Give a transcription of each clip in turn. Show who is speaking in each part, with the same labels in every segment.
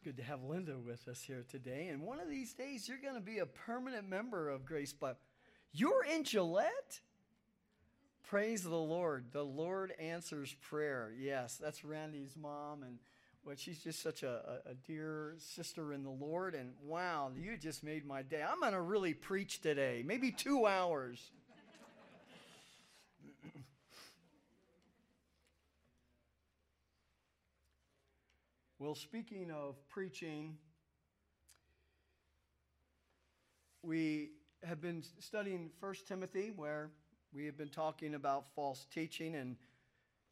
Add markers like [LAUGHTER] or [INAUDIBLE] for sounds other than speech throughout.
Speaker 1: It's good to have Linda with us here today. And one of these days, you're going to be a permanent member of Grace Bible. You're in Gillette? Praise the Lord. The Lord answers prayer. Yes, that's Randy's mom. And well, she's just such a, a, dear sister in the Lord. And wow, you just made my day. I'm going to really preach today, maybe two hours. Well, speaking of preaching, we have been studying 1 Timothy, where we have been talking about false teaching and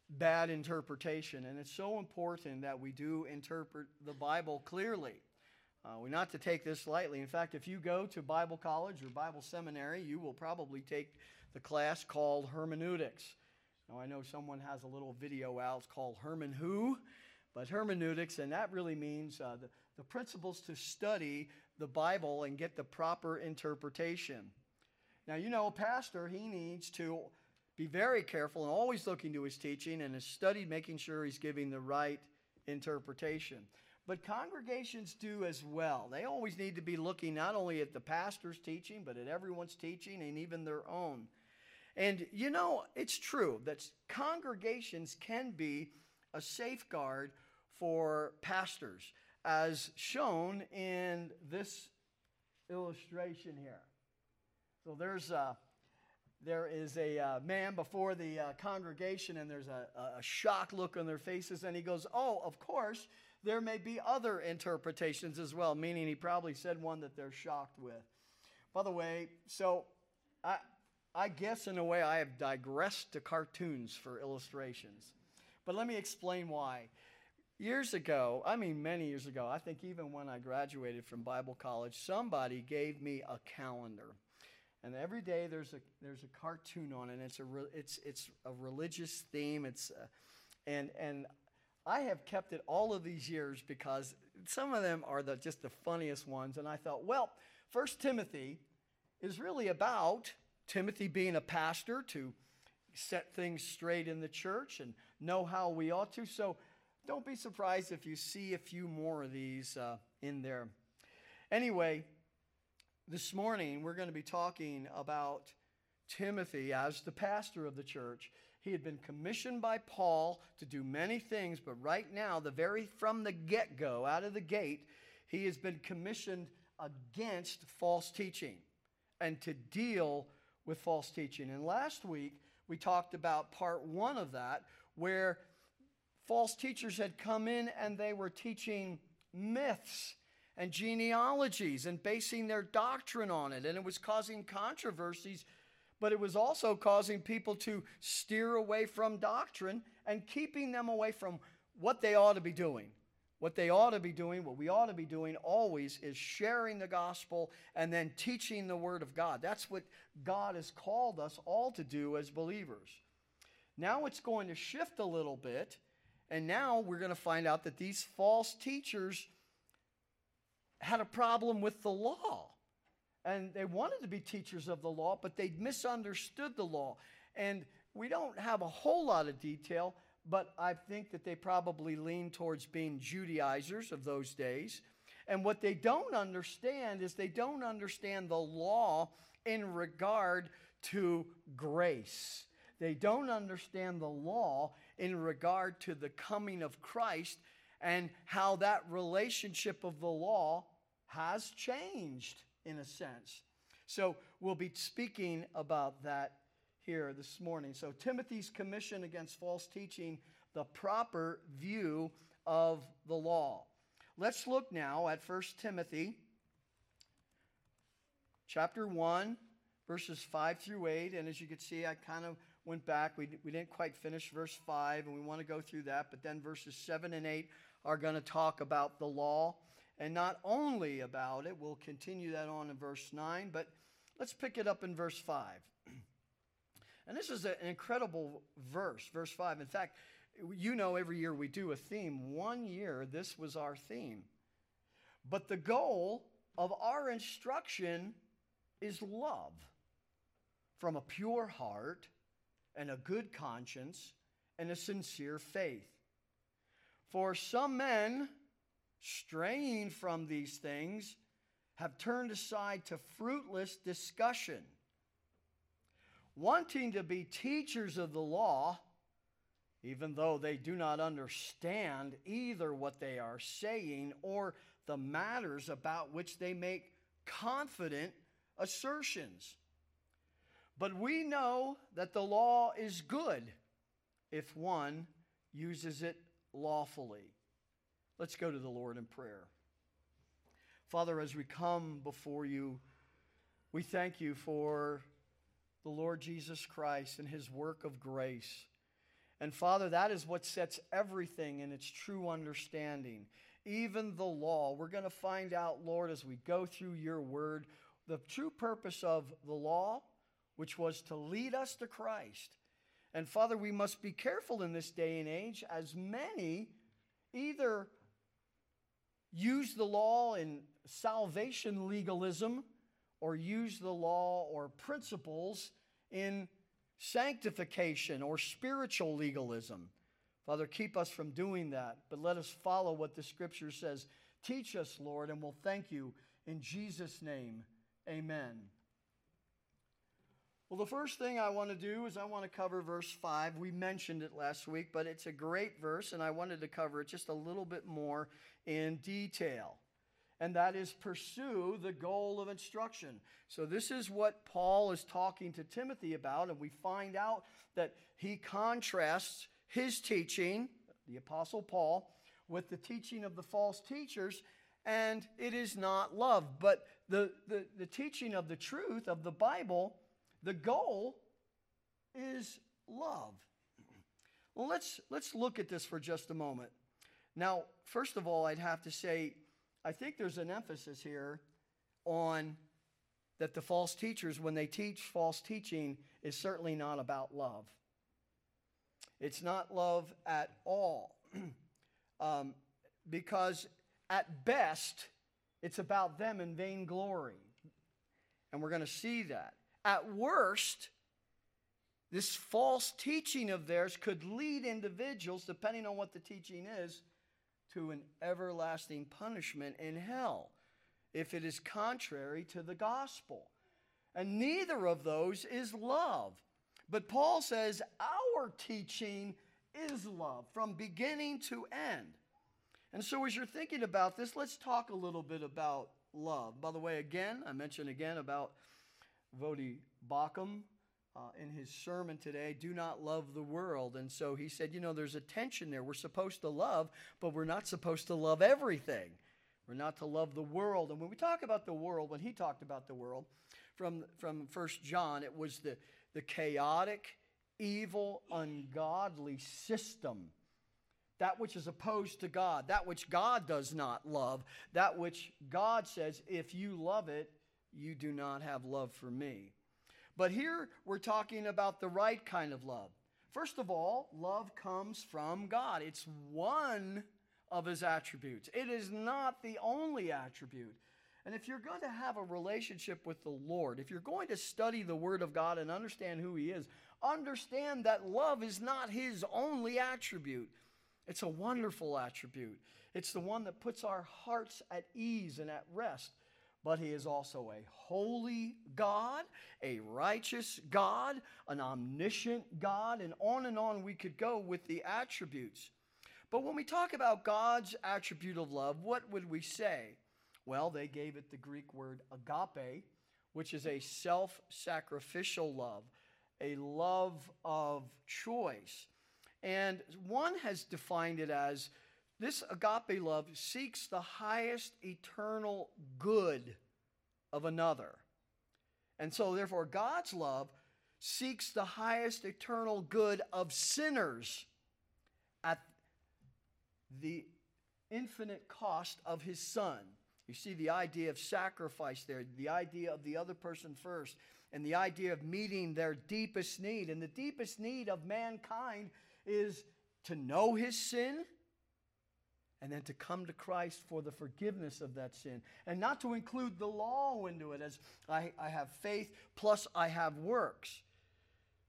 Speaker 1: bad interpretation. And it's so important that we do interpret the Bible clearly. Uh, we're not to take this lightly. In fact, if you go to Bible college or Bible seminary, you will probably take the class called hermeneutics. Now, I know someone has a little video out. Called Herman Who but hermeneutics, and that really means uh, the, the principles to study the Bible and get the proper interpretation. Now, you know, a pastor, he needs to be very careful and always looking to his teaching and has studied making sure he's giving the right interpretation. But congregations do as well. They always need to be looking not only at the pastor's teaching, but at everyone's teaching and even their own. And you know, it's true that congregations can be a safeguard for pastors, as shown in this illustration here. So there's a, there is a uh, man before the uh, congregation, and there's a, a shocked look on their faces, and he goes, Oh, of course, there may be other interpretations as well, meaning he probably said one that they're shocked with. By the way, so I, I guess in a way I have digressed to cartoons for illustrations. But let me explain why. Years ago, I mean many years ago, I think even when I graduated from Bible college, somebody gave me a calendar. And every day there's a, there's a cartoon on it. And it's, a re, it's, it's a religious theme. It's, uh, and, and I have kept it all of these years because some of them are the, just the funniest ones. And I thought, well, First Timothy is really about Timothy being a pastor to set things straight in the church and know how we ought to. So don't be surprised if you see a few more of these uh, in there. Anyway, this morning we're going to be talking about Timothy as the pastor of the church. He had been commissioned by Paul to do many things, but right now, the very from the get go, out of the gate, he has been commissioned against false teaching and to deal with false teaching. And last week, we talked about part one of that, where false teachers had come in and they were teaching myths and genealogies and basing their doctrine on it. And it was causing controversies, but it was also causing people to steer away from doctrine and keeping them away from what they ought to be doing. What they ought to be doing, what we ought to be doing always is sharing the gospel and then teaching the word of God. That's what God has called us all to do as believers. Now it's going to shift a little bit and now we're going to find out that these false teachers had a problem with the law. And they wanted to be teachers of the law, but they misunderstood the law. And we don't have a whole lot of detail, but I think that they probably leaned towards being Judaizers of those days. And what they don't understand is they don't understand the law in regard to grace. They don't understand the law in regard to the coming of Christ and how that relationship of the law has changed in a sense. So we'll be speaking about that here this morning. So, Timothy's commission against false teaching, the proper view of the law. Let's look now at 1 Timothy chapter 1, verses 5 through 8. And as you can see, I kind of went back. We, we didn't quite finish verse 5, and we want to go through that. But then verses 7 and 8 are going to talk about the law. And not only about it, we'll continue that on in verse 9, but let's pick it up in verse 5. [CLEARS THROAT] And this is an incredible verse, verse 5. In fact, you know, every year we do a theme. One year, this was our theme. But the goal of our instruction is love from a pure heart and a good conscience and a sincere faith. For some men straying from these things, have turned aside to fruitless discussion. Wanting to be teachers of the law, even though they do not understand either what they are saying or the matters about which they make confident assertions. But we know that the law is good if one uses it lawfully. Let's go to the Lord in prayer. Father, as we come before you, we thank you for the Lord Jesus Christ and his work of grace. And Father, that is what sets everything in its true understanding, even the law. We're going to find out, Lord, as we go through your word, the true purpose of the law, which was to lead us to Christ. And Father, we must be careful in this day and age, as many either use the law in salvation legalism or use the law or principles in sanctification or spiritual legalism. Father, keep us from doing that, but let us follow what the scripture says. Teach us, Lord, and we'll thank you in Jesus' name. Amen. Well, the first thing I want to do is I want to cover verse 5. We mentioned it last week, but it's a great verse, and I wanted to cover it just a little bit more in detail. And that is pursue the goal of instruction. So, this is what Paul is talking to Timothy about, and we find out that he contrasts his teaching, the Apostle Paul, with the teaching of the false teachers, and it is not love. But the, the, the teaching of the truth of the Bible the goal is love. Well, let's, let's look at this for just a moment. Now, first of all, I'd have to say, I think there's an emphasis here on that the false teachers, when they teach false teaching, is certainly not about love. It's not love at all. [CLEARS THROAT] um, because at best, it's about them in vainglory. And we're going to see that. At worst, this false teaching of theirs could lead individuals, depending on what the teaching is, to an everlasting punishment in hell if it is contrary to the gospel. And neither of those is love. But Paul says our teaching is love from beginning to end. And so, as you're thinking about this, let's talk a little bit about love. By the way, again, I mentioned again about Voddie Baucham uh, in his sermon today, do not love the world. And so he said, you know, there's a tension there. We're supposed to love, but we're not supposed to love everything. We're not to love the world. And when we talk about the world, when he talked about the world, from, from 1 John, it was the, the chaotic, evil, ungodly system. That which is opposed to God, that which God does not love, that which God says, if you love it, you do not have love for me. But here we're talking about the right kind of love. First of all, love comes from God. It's one of his attributes. It is not the only attribute. And if you're going to have a relationship with the Lord, if you're going to study the Word of God and understand who He is, understand that love is not His only attribute. It's a wonderful attribute. It's the one that puts our hearts at ease and at rest but he is also a holy God, a righteous God, an omniscient God, and on and on we could go with the attributes. But when we talk about God's attribute of love, what would we say? Well, they gave it the Greek word agape, which is a self sacrificial love, a love of choice. And one has defined it as this agape love seeks the highest eternal good of another. And so, therefore, God's love seeks the highest eternal good of sinners at the infinite cost of his son. You see the idea of sacrifice there, the idea of the other person first, and the idea of meeting their deepest need. And the deepest need of mankind is to know his sin and then to come to Christ for the forgiveness of that sin. And not to include the law into it as I, I have faith plus I have works.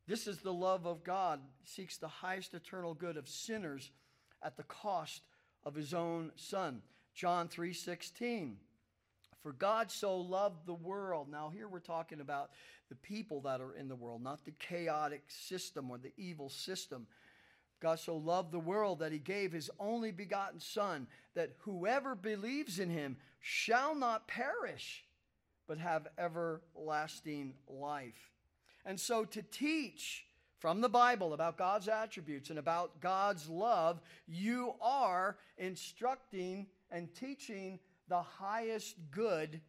Speaker 1: This is the love of God, seeks the highest eternal good of sinners at the cost of his own Son. John 3:16. For God so loved the world. Now here we're talking about the people that are in the world, not the chaotic system or the evil system. God so loved the world that he gave his only begotten son that whoever believes in him shall not perish but have everlasting life. And so to teach from the Bible about God's attributes and about God's love, you are instructing and teaching the highest good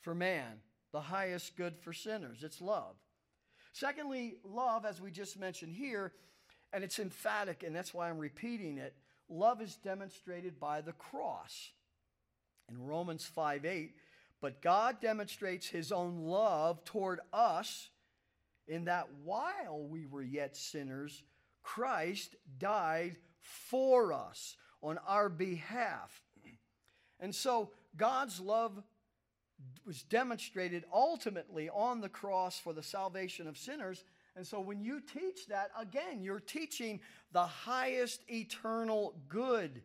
Speaker 1: for man, the highest good for sinners. It's love. Secondly, love, as we just mentioned here, and it's emphatic, and that's why I'm repeating it. Love is demonstrated by the cross. In Romans 5 8, but God demonstrates his own love toward us in that while we were yet sinners, Christ died for us on our behalf. And so God's love was demonstrated ultimately on the cross for the salvation of sinners. And so when you teach that, again, you're teaching the highest eternal good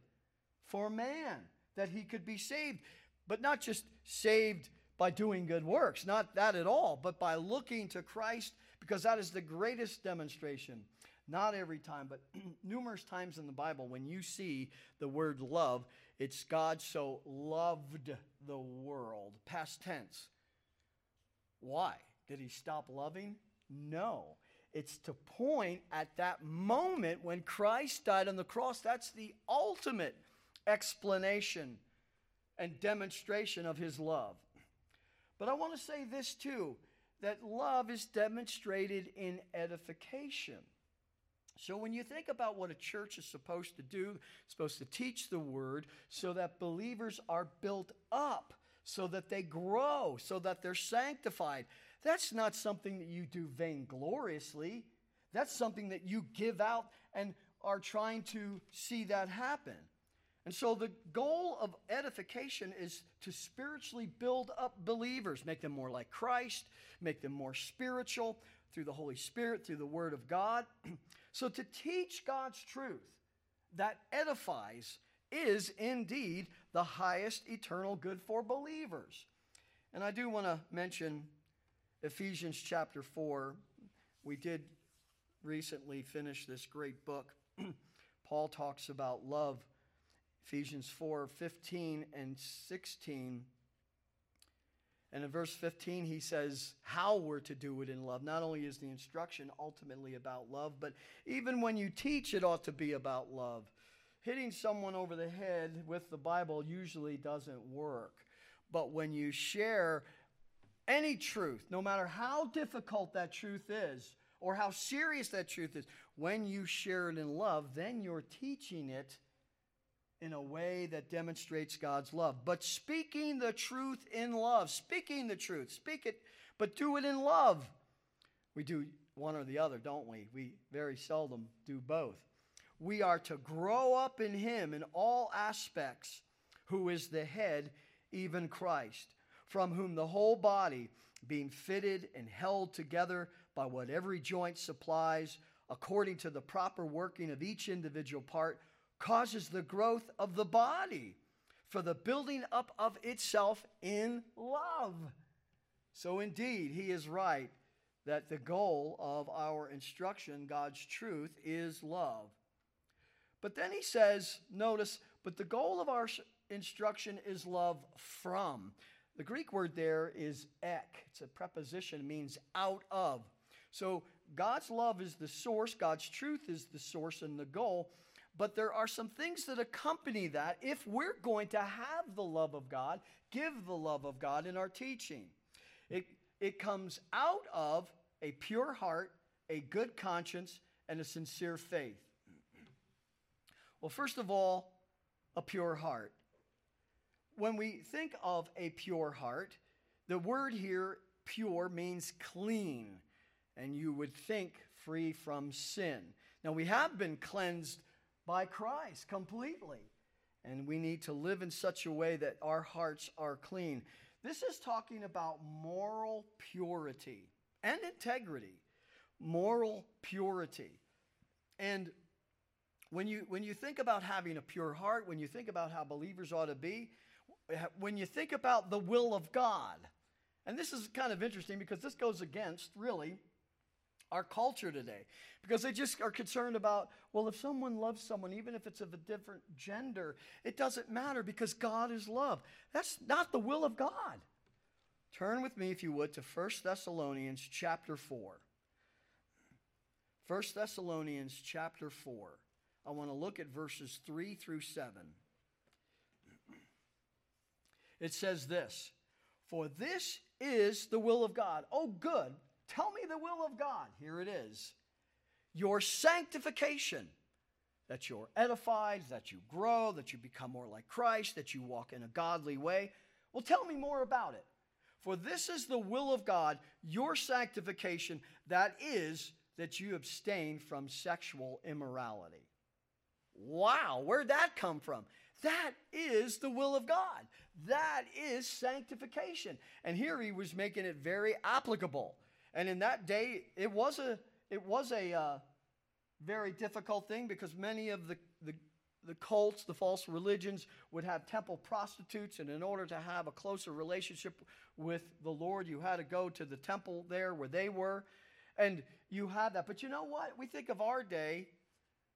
Speaker 1: for man, that he could be saved. But not just saved by doing good works, not that at all, but by looking to Christ because that is the greatest demonstration. Not every time, but [CLEARS THROAT] numerous times in the Bible, when you see the word love, it's God so loved the world. Past tense. Why? Did he stop loving? No. It's to point at that moment when Christ died on the cross. That's the ultimate explanation and demonstration of his love. But I want to say this too that love is demonstrated in edification. So when you think about what a church is supposed to do, supposed to teach the word so that believers are built up, so that they grow, so that they're sanctified. That's not something that you do vaingloriously. That's something that you give out and are trying to see that happen. And so the goal of edification is to spiritually build up believers, make them more like Christ, make them more spiritual through the Holy Spirit, through the Word of God. [CLEARS THROAT] so to teach God's truth that edifies is indeed the highest eternal good for believers. And I do want to mention Ephesians chapter 4. We did recently finish this great book. [CLEARS THROAT] Paul talks about love Ephesians 4 15 and 16. And in verse 15, he says how we're to do it in love. Not only is the instruction ultimately about love, but even when you teach, it ought to be about love. Hitting someone over the head with the Bible usually doesn't work. But when you share any truth, no matter how difficult that truth is, or how serious that truth is, when you share it in love, then you're teaching it in a way that demonstrates God's love. But speaking the truth in love, speaking the truth, speak it, but do it in love. We do one or the other, don't we? We very seldom do both. We are to grow up in Him in all aspects, who is the head, even Christ, from whom the whole body, being fitted and held together by what every joint supplies, according to the proper working of each individual part, causes the growth of the body for the building up of itself in love. So, indeed, he is right that the goal of our instruction, God's truth, is love. But then he says, notice, but the goal of our instruction is love from. The Greek word there is ek. It's a preposition, It means out of. So God's love is the source, God's truth is the source and the goal. But there are some things that accompany that if we're going to have the love of God, give the love of God in our teaching. It, it comes out of a pure heart, a good conscience, and a sincere faith. Well, first of all, a pure heart. When we think of a pure heart, the word here, pure, means clean, and you would think free from sin. Now, we have been cleansed by Christ completely. And we need to live in such a way that our hearts are clean. This is talking about moral purity and integrity. Moral purity. And when you, when you think about having a pure heart, when you think about how believers ought to be, when you think about the will of God, and this is kind of interesting because this goes against, really, our culture today. Because they just are concerned about, well, if someone loves someone, even if it's of a different gender, it doesn't matter because God is love. That's not the will of God. Turn with me, if you would, to 1 Thessalonians chapter 4. 1 Thessalonians chapter 4. I want to look at verses 3 through 7. It says this For this is the will of God. Oh, good. Tell me the will of God. Here it is your sanctification, that you're edified, that you grow, that you become more like Christ, that you walk in a godly way. Well, tell me more about it. For this is the will of God, your sanctification, that is, that you abstain from sexual immorality. Wow, where'd that come from? That is the will of God. That is sanctification. And here he was making it very applicable. And in that day, it was a, it was a uh, very difficult thing because many of the, the, the cults, the false religions, would have temple prostitutes. And in order to have a closer relationship with the Lord, you had to go to the temple there where they were. And you had that. But you know what? We think of our day,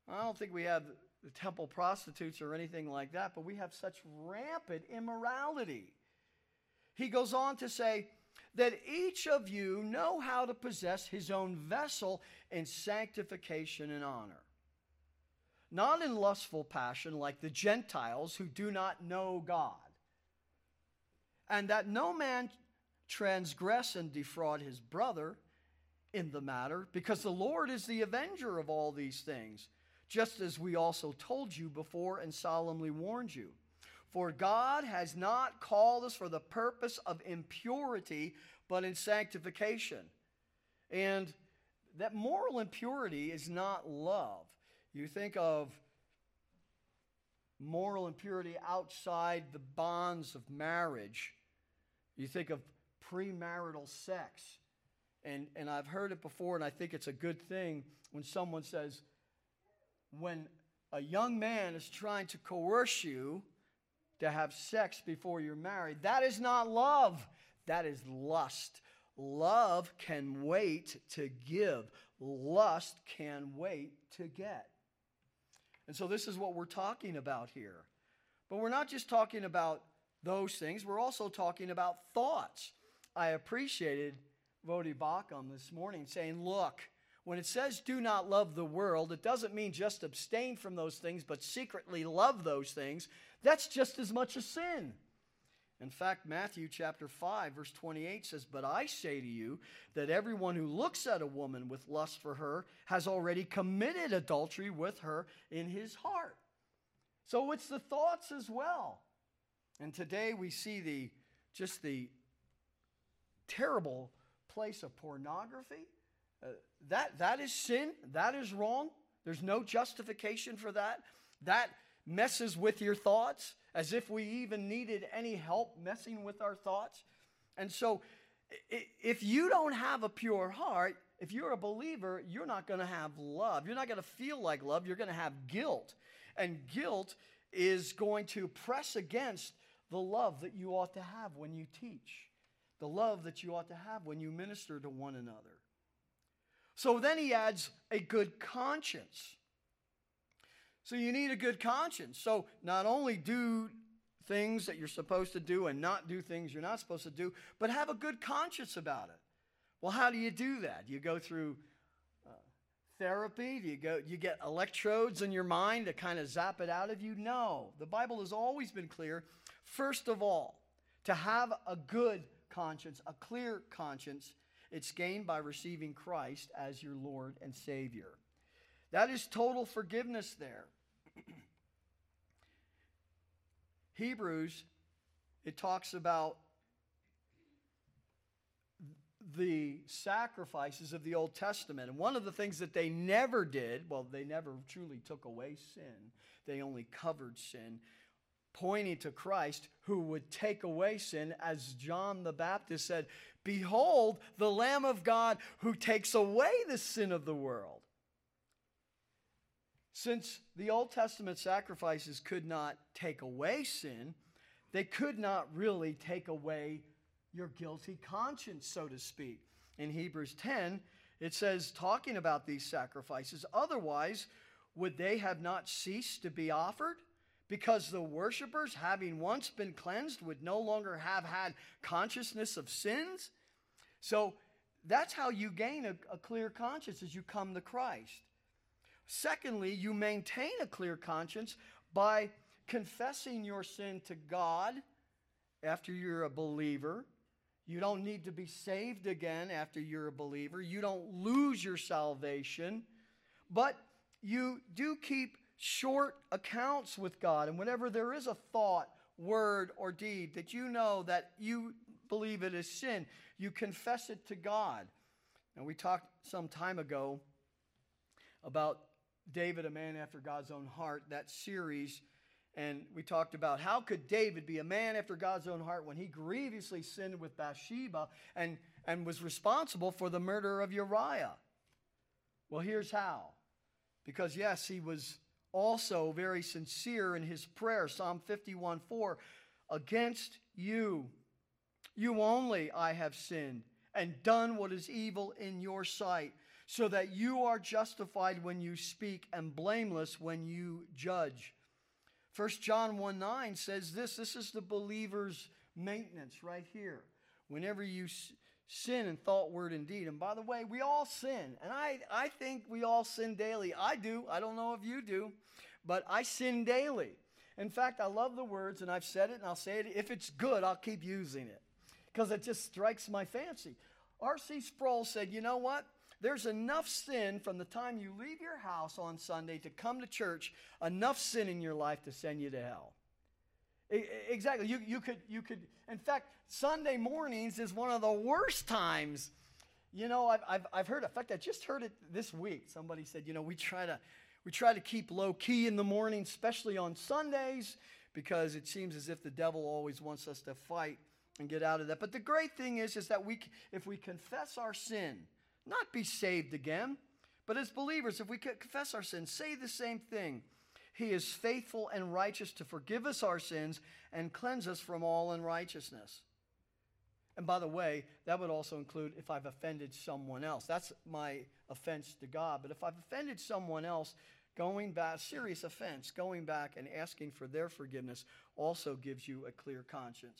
Speaker 1: I don't think we have the temple prostitutes or anything like that, but we have such rampant immorality. He goes on to say, that each of you know how to possess his own vessel in sanctification and honor. Not in lustful passion like the Gentiles who do not know God. And that no man transgress and defraud his brother in the matter, because the Lord is the avenger of all these things, just as we also told you before and solemnly warned you. For God has not called us for the purpose of impurity, but in sanctification. And that moral impurity is not love. You think of moral impurity outside the bonds of marriage. You think of premarital sex. And, and I've heard it before, and I think it's a good thing when someone says, when a young man is trying to coerce you to have sex before you're married. That is not love, that is lust. Love can wait to give, lust can wait to get. And so, this is what we're talking about here. But we're not just talking about those things, we're also talking about thoughts. I appreciated Voddie Baucham this morning saying, Look, when it says do not love the world, it doesn't mean just abstain from those things, but secretly love those things. That's just as much a sin. In fact, Matthew chapter 5, verse 28 says, But I say to you that everyone who looks at a woman with lust for her has already committed adultery with her in his heart. So it's the thoughts as well. And today we see the just the terrible place of pornography. That, that is sin. That is wrong. There's no justification for that. That messes with your thoughts as if we even needed any help messing with our thoughts. And so, if you don't have a pure heart, if you're a believer, you're not going to have love. You're not going to feel like love. You're going to have guilt. And guilt is going to press against the love that you ought to have when you teach, the love that you ought to have when you minister to one another. So then he adds a good conscience. So you need a good conscience. So not only do things that you're supposed to do and not do things you're not supposed to do, but have a good conscience about it. Well, how do you do that? You go through uh, therapy? Do you go you get electrodes in your mind to kind of zap it out of you? No. The Bible has always been clear. First of all, to have a good conscience, a clear conscience, it's gained by receiving Christ as your Lord and Savior. That is total forgiveness there. [CLEARS THROAT] Hebrews, it talks about the sacrifices of the Old Testament. And one of the things that they never did, well, they never truly took away sin, they only covered sin, pointing to Christ who would take away sin, as John the Baptist said, Behold, the Lamb of God who takes away the sin of the world. Since the Old Testament sacrifices could not take away sin, they could not really take away your guilty conscience, so to speak. In Hebrews 10, it says, talking about these sacrifices, otherwise, would they have not ceased to be offered? Because the worshippers, having once been cleansed, would no longer have had consciousness of sins? So that's how you gain a, a clear conscience as you come to Christ. Secondly, you maintain a clear conscience by confessing your sin to God after you're a believer. You don't need to be saved again after you're a believer. You don't lose your salvation, but you do keep short accounts with God. And whenever there is a thought, word, or deed that you know that you believe it is sin, you confess it to God. And we talked some time ago about David, a man after God's own heart, that series. And we talked about how could David be a man after God's own heart when he grievously sinned with Bathsheba and, and was responsible for the murder of Uriah? Well, here's how. Because, yes, he was also very sincere in his prayer. Psalm 51 4 Against you, you only I have sinned and done what is evil in your sight so that you are justified when you speak and blameless when you judge. 1 John 1 9 says this this is the believer's maintenance right here. Whenever you sin in thought, word, and deed. And by the way, we all sin. And I, I think we all sin daily. I do. I don't know if you do, but I sin daily. In fact, I love the words, and I've said it, and I'll say it. If it's good, I'll keep using it because it just strikes my fancy. R.C. Sproul said, You know what? There's enough sin from the time you leave your house on Sunday to come to church, enough sin in your life to send you to hell. Exactly. You, you, could, you could, in fact, Sunday mornings is one of the worst times. You know, I've, I've, I've heard, in fact, I just heard it this week. Somebody said, you know, we try to, we try to keep low key in the morning, especially on Sundays, because it seems as if the devil always wants us to fight and get out of that. But the great thing is, is that we, if we confess our sin, not be saved again. But as believers, if we confess our sins, say the same thing. He is faithful and righteous to forgive us our sins and cleanse us from all unrighteousness. And by the way, that would also include if I've offended someone else. That's my offense to God. But if I've offended someone else, going back, serious offense, going back and asking for their forgiveness also gives you a clear conscience.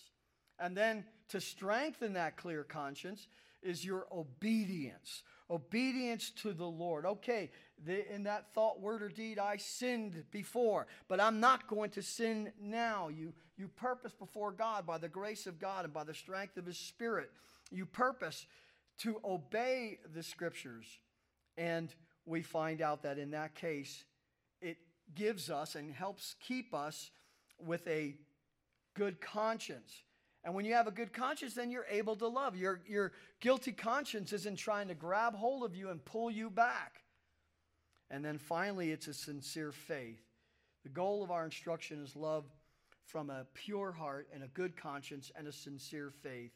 Speaker 1: And then to strengthen that clear conscience, is your obedience. Obedience to the Lord. Okay, the, in that thought, word, or deed, I sinned before, but I'm not going to sin now. You, you purpose before God by the grace of God and by the strength of His Spirit. You purpose to obey the Scriptures. And we find out that in that case, it gives us and helps keep us with a good conscience. And when you have a good conscience, then you're able to love. Your, your guilty conscience isn't trying to grab hold of you and pull you back. And then finally, it's a sincere faith. The goal of our instruction is love from a pure heart and a good conscience and a sincere faith.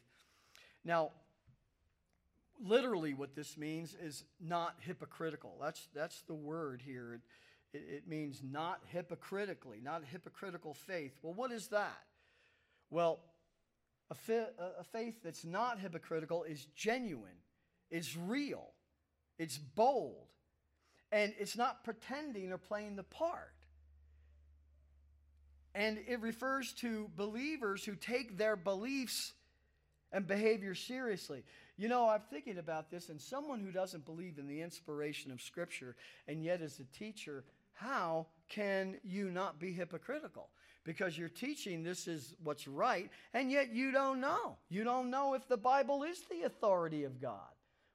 Speaker 1: Now, literally, what this means is not hypocritical. That's, that's the word here. It, it, means not hypocritically, not hypocritical faith. Well, what is that? Well, a, fi- a faith that's not hypocritical is genuine, it's real, it's bold, and it's not pretending or playing the part. And it refers to believers who take their beliefs and behavior seriously. You know, I'm thinking about this, and someone who doesn't believe in the inspiration of Scripture and yet is a teacher, how can you not be hypocritical? because you're teaching this is what's right, and yet you don't know. You don't know if the Bible is the authority of God.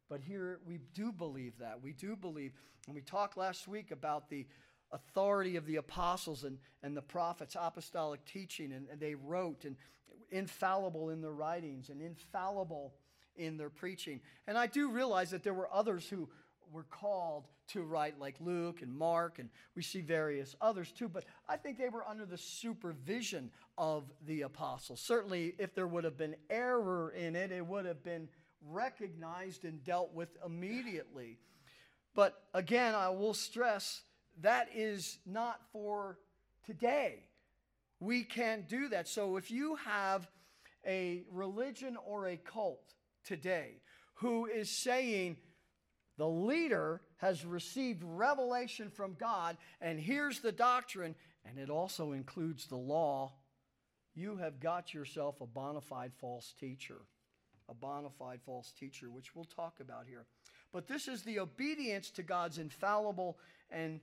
Speaker 1: But here we do believe that. We do believe, and we talked last week about the authority of the apostles and, and the prophets, apostolic teaching, and, and they wrote, and infallible in their writings, and infallible in their preaching. And I do realize that there were others who were called to write, like Luke and Mark, and we see various others too. But I think they were under the supervision of the apostles. Certainly, if there would have been error in it, it would have been recognized and dealt with immediately. But again, I will stress that is not for today. We can't do that. So if you have a religion or a cult today who is saying the leader has received revelation from God and here's the doctrine, and it also includes the law, you have got yourself a bona fide false teacher. A bona fide false teacher, which we'll talk about here. But this is the obedience to God's infallible and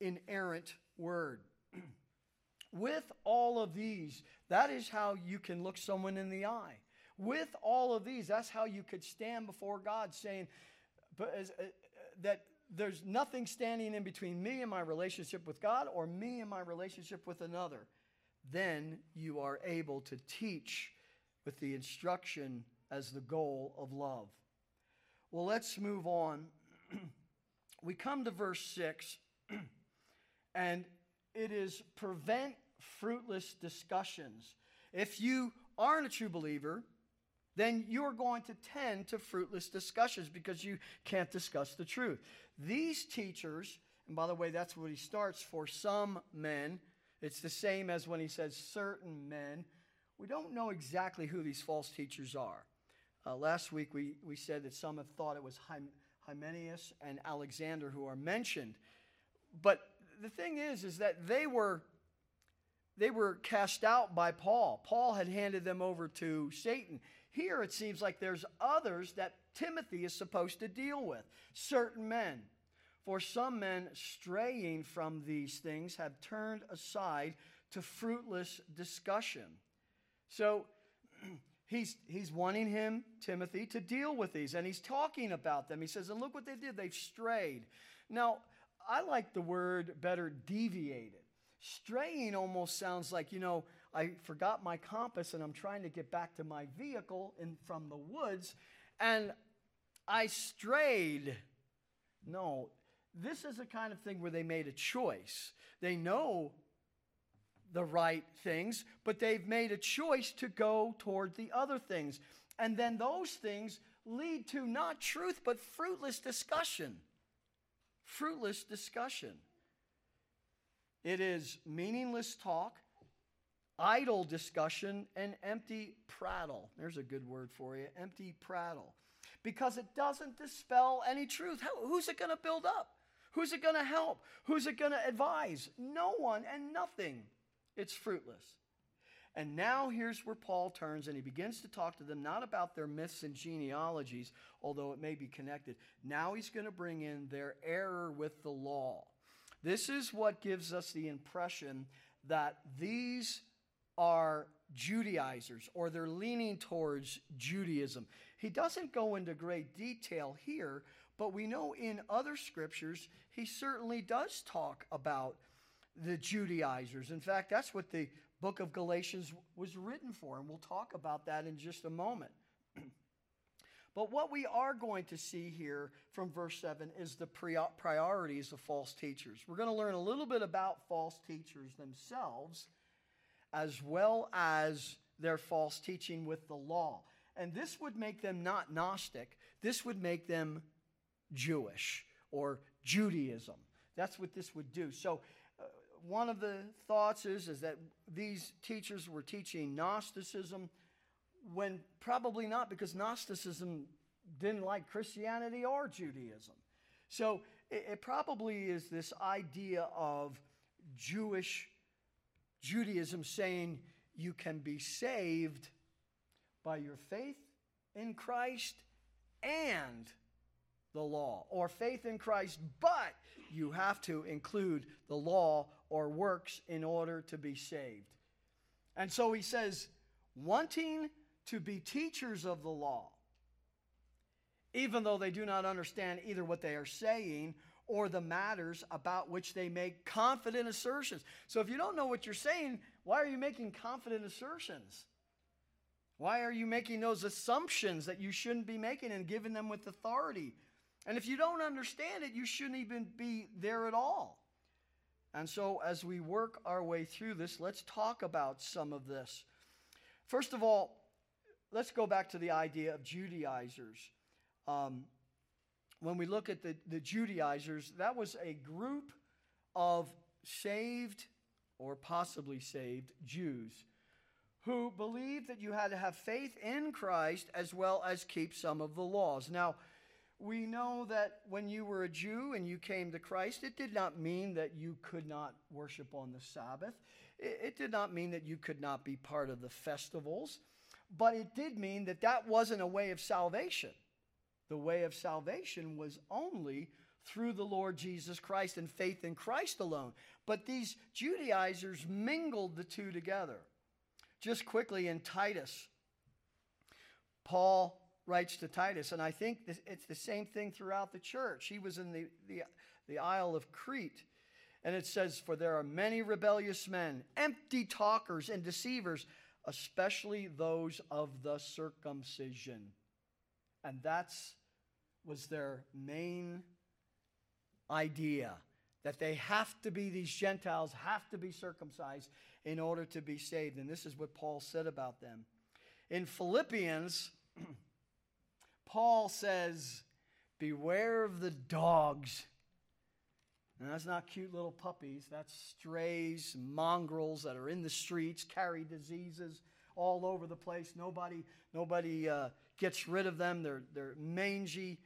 Speaker 1: inerrant word. [CLEARS THROAT] With all of these, that is how you can look someone in the eye. With all of these, that's how you could stand before God saying as, uh, that there's nothing standing in between me and my relationship with God or me and my relationship with another. Then you are able to teach with the instruction as the goal of love. Well, let's move on. [CLEARS THROAT] we come to verse 6, [CLEARS THROAT] and it is prevent fruitless discussions. If you aren't a true believer, then you're going to tend to fruitless discussions because you can't discuss the truth. These teachers, and by the way, that's what he starts for some men. It's the same as when he says certain men. We don't know exactly who these false teachers are. Uh, last week we, we said that some have thought it was Hymenaeus and Alexander who are mentioned. But the thing is, is that they were they were cast out by Paul. Paul had handed them over to Satan. Here it seems like there's others that Timothy is supposed to deal with, certain men. For some men straying from these things have turned aside to fruitless discussion. So [CLEARS THROAT] he's, he's wanting him, Timothy, to deal with these, and he's talking about them. He says, And look what they did, they've strayed. Now, I like the word better deviated. Straying almost sounds like, you know, I forgot my compass and I'm trying to get back to my vehicle in, from the woods and I strayed. No, this is the kind of thing where they made a choice. They know the right things, but they've made a choice to go toward the other things. And then those things lead to not truth, but fruitless discussion. Fruitless discussion. It is meaningless talk idle discussion, and empty prattle. There's a good word for you empty prattle. Because it doesn't dispel any truth. How, who's it going to build up? Who's it going to help? Who's it going to advise? No one and nothing. It's fruitless. And now here's where Paul turns and he begins to talk to them not about their myths and genealogies, although it may be connected. Now he's going to bring in their error with the law. This is what gives us the impression that these are Judaizers or they're leaning towards Judaism. He doesn't go into great detail here, but we know in other scriptures he certainly does talk about the Judaizers. In fact, that's what the book of Galatians was written for, and we'll talk about that in just a moment. [CLEARS THROAT] but what we are going to see here from verse 7 is the priorities of false teachers. We're going to learn a little bit about false teachers themselves as well as their false teaching with the law. And this would make them not Gnostic, this would make them Jewish or Judaism. That's what this would do. So, one of the thoughts is, is that these teachers were teaching Gnosticism when probably not, because Gnosticism didn't like Christianity or Judaism. So, it, it probably is this idea of Jewish Judaism saying you can be saved by your faith in Christ and the law, or faith in Christ, but you have to include the law or works in order to be saved. And so he says, wanting to be teachers of the law, even though they do not understand either what they are saying or the matters about which they make confident assertions. So if you don't know what you're saying, why are you making confident assertions? Why are you making those assumptions that you shouldn't be making and giving them with authority? And if you don't understand it, you shouldn't even be there at all. And so, as we work our way through this, let's talk about some of this. First of all, let's go back to the idea of Judaizers. Um, when we look at the, the Judaizers, that was a group of saved or possibly saved Jews who believed that you had to have faith in Christ as well as keep some of the laws. Now, we know that when you were a Jew and you came to Christ, it did not mean that you could not worship on the Sabbath. It, did not mean that you could not be part of the festivals, but it did mean that that wasn't a way of salvation. The way of salvation was only through the Lord Jesus Christ and faith in Christ alone. But these Judaizers mingled the two together. Just quickly in Titus, Paul writes to Titus, and I think it's the same thing throughout the church. He was in the, the, the Isle of Crete. And it says, For there are many rebellious men, empty talkers, and deceivers, especially those of the circumcision. And that's was their main idea that they have to be, these Gentiles have to be circumcised in order to be saved. And this is what Paul said about them. In Philippians, [CLEARS THROAT] Paul says, Beware of the dogs. And that's not cute little puppies, that's strays, mongrels that are in the streets, carry diseases all over the place. Nobody, nobody uh, gets rid of them. They're, they're mangy,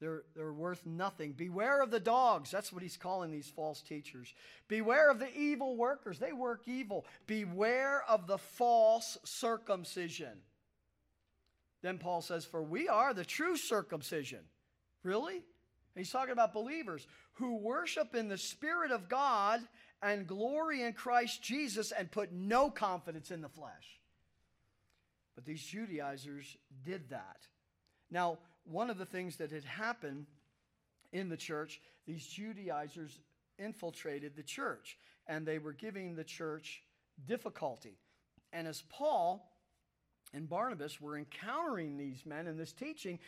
Speaker 1: they're, they're worth nothing. Beware of the dogs. That's what he's calling these false teachers. Beware of the evil workers. They work evil. Beware of the false circumcision. Then Paul says, For we are the true circumcision. Really? He's talking about believers who worship in the Spirit of God and glory in Christ Jesus and put no confidence in the flesh. But these Judaizers did that. Now, one of the things that had happened in the church, these Judaizers infiltrated the church and they were giving the church difficulty. And as Paul and Barnabas were encountering these men in this teaching,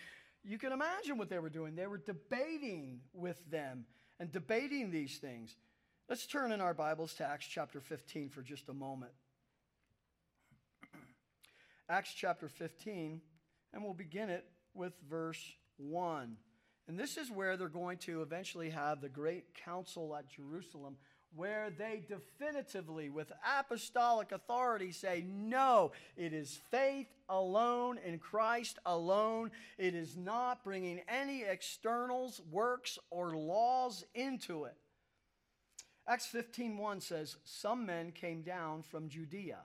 Speaker 1: you can imagine what they were doing. They were debating with them and debating these things. Let's turn in our Bibles to Acts chapter 15 for just a moment. [CLEARS THROAT] Acts chapter 15, and we'll begin it with verse 1. And this is where they're going to eventually have the great council at Jerusalem, where they definitively, with apostolic authority, say, No, it is faith alone in Christ alone. It is not bringing any externals, works, or laws into it. Acts 15:1 says, Some men came down from Judea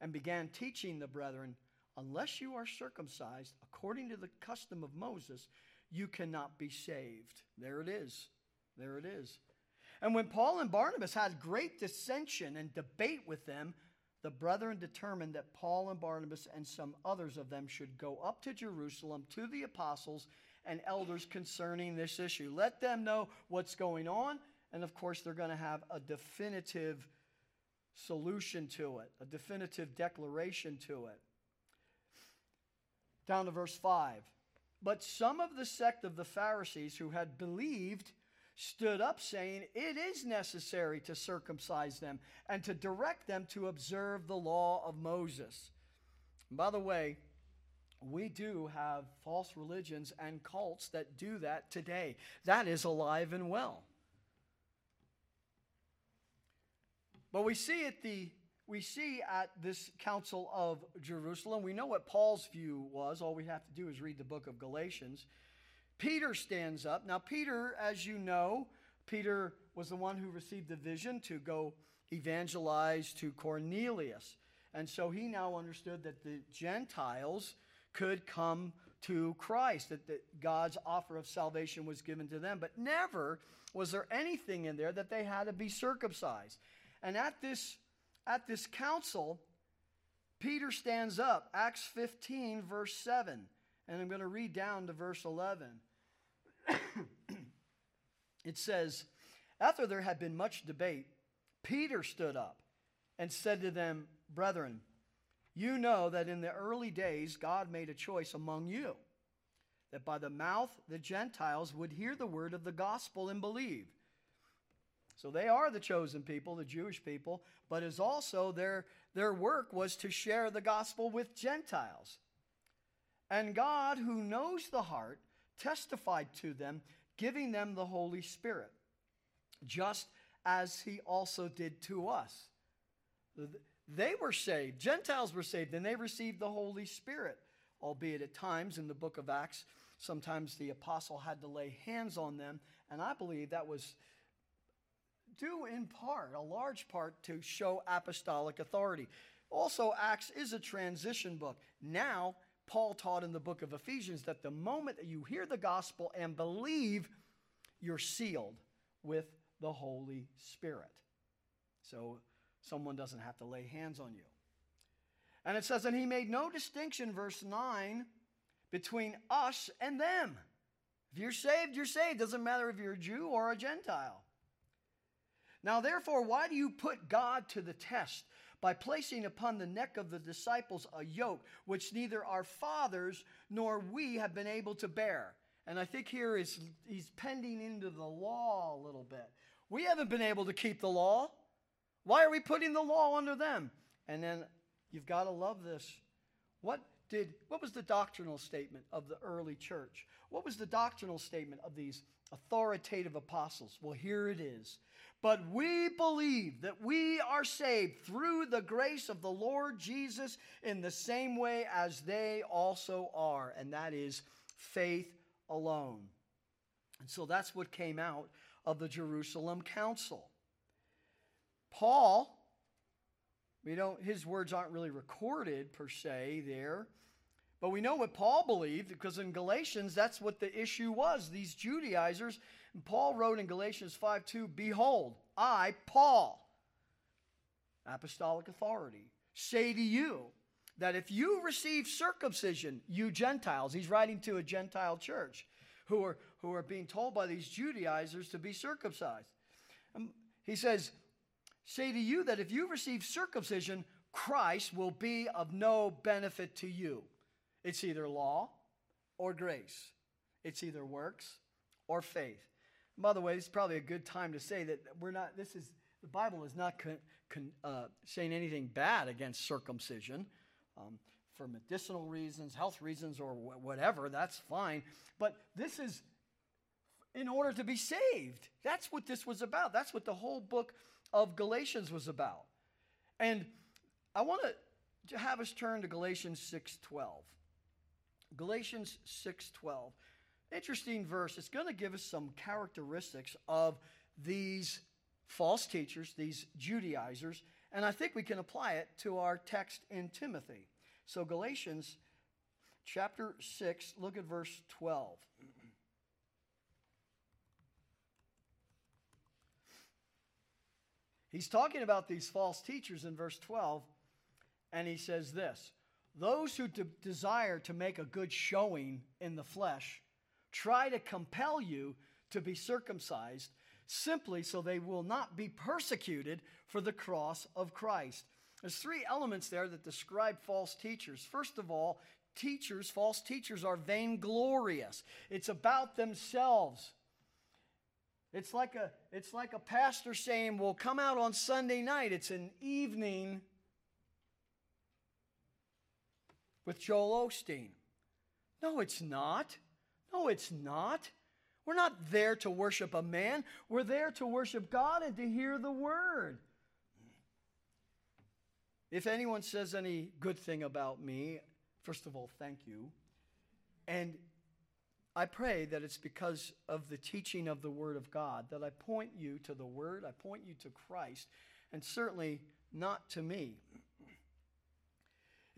Speaker 1: and began teaching the brethren unless you are circumcised according to the custom of Moses, you cannot be saved. There it is. There it is. And when Paul and Barnabas had great dissension and debate with them, the brethren determined that Paul and Barnabas and some others of them should go up to Jerusalem to the apostles and elders concerning this issue. Let them know what's going on, and of course, they're going to have a definitive solution to it, a definitive declaration to it down to verse 5. But some of the sect of the Pharisees who had believed stood up, saying, It is necessary to circumcise them and to direct them to observe the law of Moses. And by the way, we do have false religions and cults that do that today. That is alive and well. But we see at the we see at this Council of Jerusalem, we know what Paul's view was. All we have to do is read the book of Galatians. Peter stands up. Now, Peter, as you know, Peter was the one who received the vision to go evangelize to Cornelius. And so he now understood that the Gentiles could come to Christ, that, that God's offer of salvation was given to them. But never was there anything in there that they had to be circumcised. And at this at this council, Peter stands up, Acts 15, verse 7. And I'm going to read down to verse 11. It says, After there had been much debate, Peter stood up and said to them, Brethren, you know that in the early days God made a choice among you, that by the mouth the Gentiles would hear the word of the gospel and believe. So they are the chosen people, the Jewish people, but is also their, their work was to share the gospel with Gentiles. And God, who knows the heart, testified to them, giving them the Holy Spirit, just as he also did to us. They were saved, Gentiles were saved, and they received the Holy Spirit, albeit at times in the book of Acts, sometimes the apostle had to lay hands on them, and I believe that was due in part, a large part, to show apostolic authority. Also, Acts is a transition book. Now, Paul taught in the book of Ephesians that the moment that you hear the gospel and believe, you're sealed with the Holy Spirit. So someone doesn't have to lay hands on you. And it says, and he made no distinction, verse 9, between us and them. If you're saved, you're saved. Doesn't matter if you're a Jew or a Gentile. Now, therefore, why do you put God to the test by placing upon the neck of the disciples a yoke which neither our fathers nor we have been able to bear? And I think here is he's pending into the law a little bit. We haven't been able to keep the law. Why are we putting the law under them? And then you've got to love this. What did what was the doctrinal statement of the early church? What was the doctrinal statement of these authoritative apostles? Well, here it is. But we believe that we are saved through the grace of the Lord Jesus in the same way as they also are, and that is faith alone. And so that's what came out of the Jerusalem Council. Paul, we don't his words aren't really recorded per se there, but we know what Paul believed because in Galatians that's what the issue was. These Judaizers, and Paul wrote in Galatians 5 2, Behold, I, Paul, apostolic authority, say to you that if you receive circumcision, you Gentiles, he's writing to a Gentile church who are, who are being told by these Judaizers to be circumcised. Um, he says, Say to you that if you receive circumcision, Christ will be of no benefit to you. It's either law or grace, it's either works or faith. By the way, it's probably a good time to say that we're not, this is, the Bible is not con, con, uh, saying anything bad against circumcision. Um, for medicinal reasons, health reasons, or wh- whatever, that's fine. But this is in order to be saved. That's what this was about. That's what the whole book of Galatians was about. And I want to have us turn to Galatians 6:12. Galatians 6:12. Interesting verse. It's going to give us some characteristics of these false teachers, these Judaizers, and I think we can apply it to our text in Timothy. So Galatians chapter 6, look at verse 12. He's talking about these false teachers in verse 12, and he says this Those who de- desire to make a good showing in the flesh try to compel you to be circumcised simply so they will not be persecuted for the cross of Christ. There's three elements there that describe false teachers. First of all, teachers, false teachers, are vainglorious. It's about themselves. It's like a it's like a pastor saying, "Well, come out on Sunday night. It's an evening with Joel Osteen." No, it's not. No, it's not. We're not there to worship a man. We're there to worship God and to hear the word. If anyone says any good thing about me, first of all, thank you. And I pray that it's because of the teaching of the Word of God that I point you to the Word, I point you to Christ, and certainly not to me.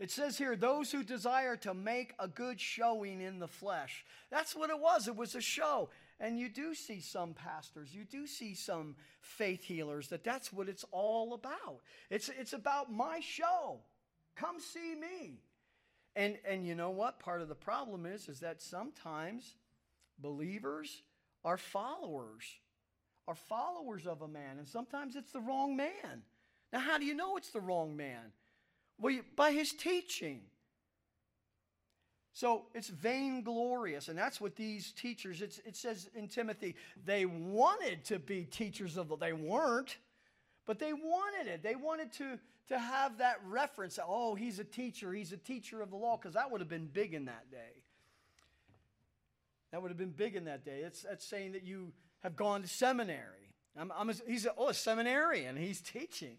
Speaker 1: It says here, those who desire to make a good showing in the flesh. That's what it was. It was a show. And you do see some pastors, you do see some faith healers that that's what it's all about. It's, it's about my show. Come see me. And, and you know what? Part of the problem is, is that sometimes believers are followers, are followers of a man, and sometimes it's the wrong man. Now, how do you know it's the wrong man? Well, by his teaching. So it's vainglorious, and that's what these teachers, it says in Timothy, they wanted to be teachers of the, they weren't, but they wanted it. They wanted to, to have that reference. Oh, he's a teacher. He's a teacher of the law, because that would have been big in that day. That would have been big in that day. It's, that's saying that you have gone to seminary. I'm, I'm a, he's a, oh, a seminarian. He's teaching.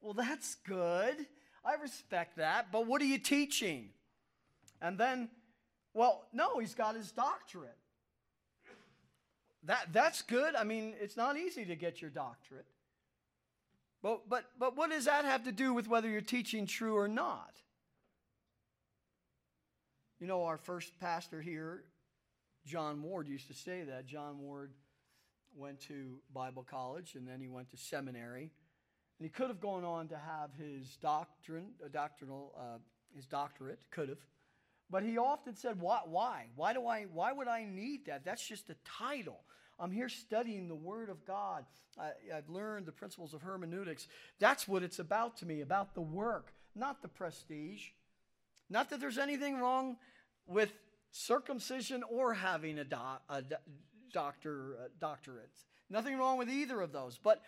Speaker 1: Well, that's good. I respect that. But what are you teaching? And then, well, no, he's got his doctorate. That, that's good. I mean, it's not easy to get your doctorate. But, but, but what does that have to do with whether you're teaching true or not? You know, our first pastor here, John Ward, used to say that. John Ward went to Bible college and then he went to seminary. And he could have gone on to have his doctrine, a doctrinal, uh, his doctorate, could have. But he often said, why, why? Why do I, why would I need that? That's just a title. I'm here studying the Word of God. I, have learned the principles of hermeneutics. That's what it's about to me, about the work, not the prestige. Not that there's anything wrong with circumcision or having a, a doctor, uh, doctorate. Nothing wrong with either of those. But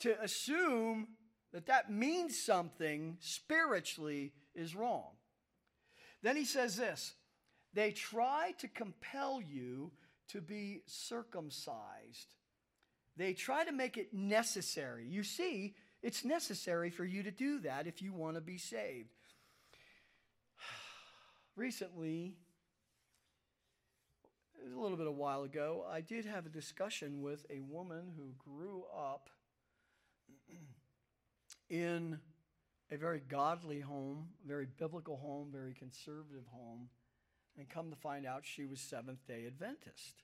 Speaker 1: to assume that that means something spiritually is wrong. Then he says this they try to compel you to be circumcised. They try to make it necessary. You see, it's necessary for you to do that if you want to be saved. [SIGHS] Recently, a little bit a while ago, I did have a discussion with a woman who grew up [CLEARS THROAT] in a very godly home, very biblical home, very conservative home and come to find out she was Seventh day Adventist.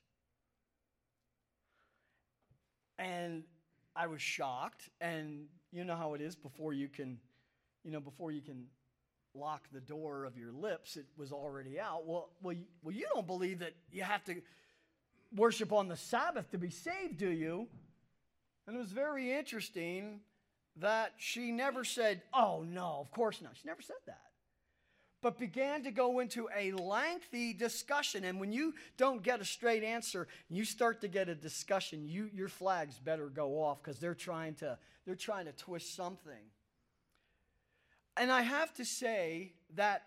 Speaker 1: And I was shocked, and you know how it is before you can, you know, before you can lock the door of your lips, it was already out. Well, well, well, you don't believe that you have to worship on the Sabbath to be saved, do you? And it was very interesting that she never said, Oh, no, of course not. She never said that but began to go into a lengthy discussion. And when you don't get a straight answer, you start to get a discussion, you, your flags better go off because they're trying to they're trying to twist something. And I have to say that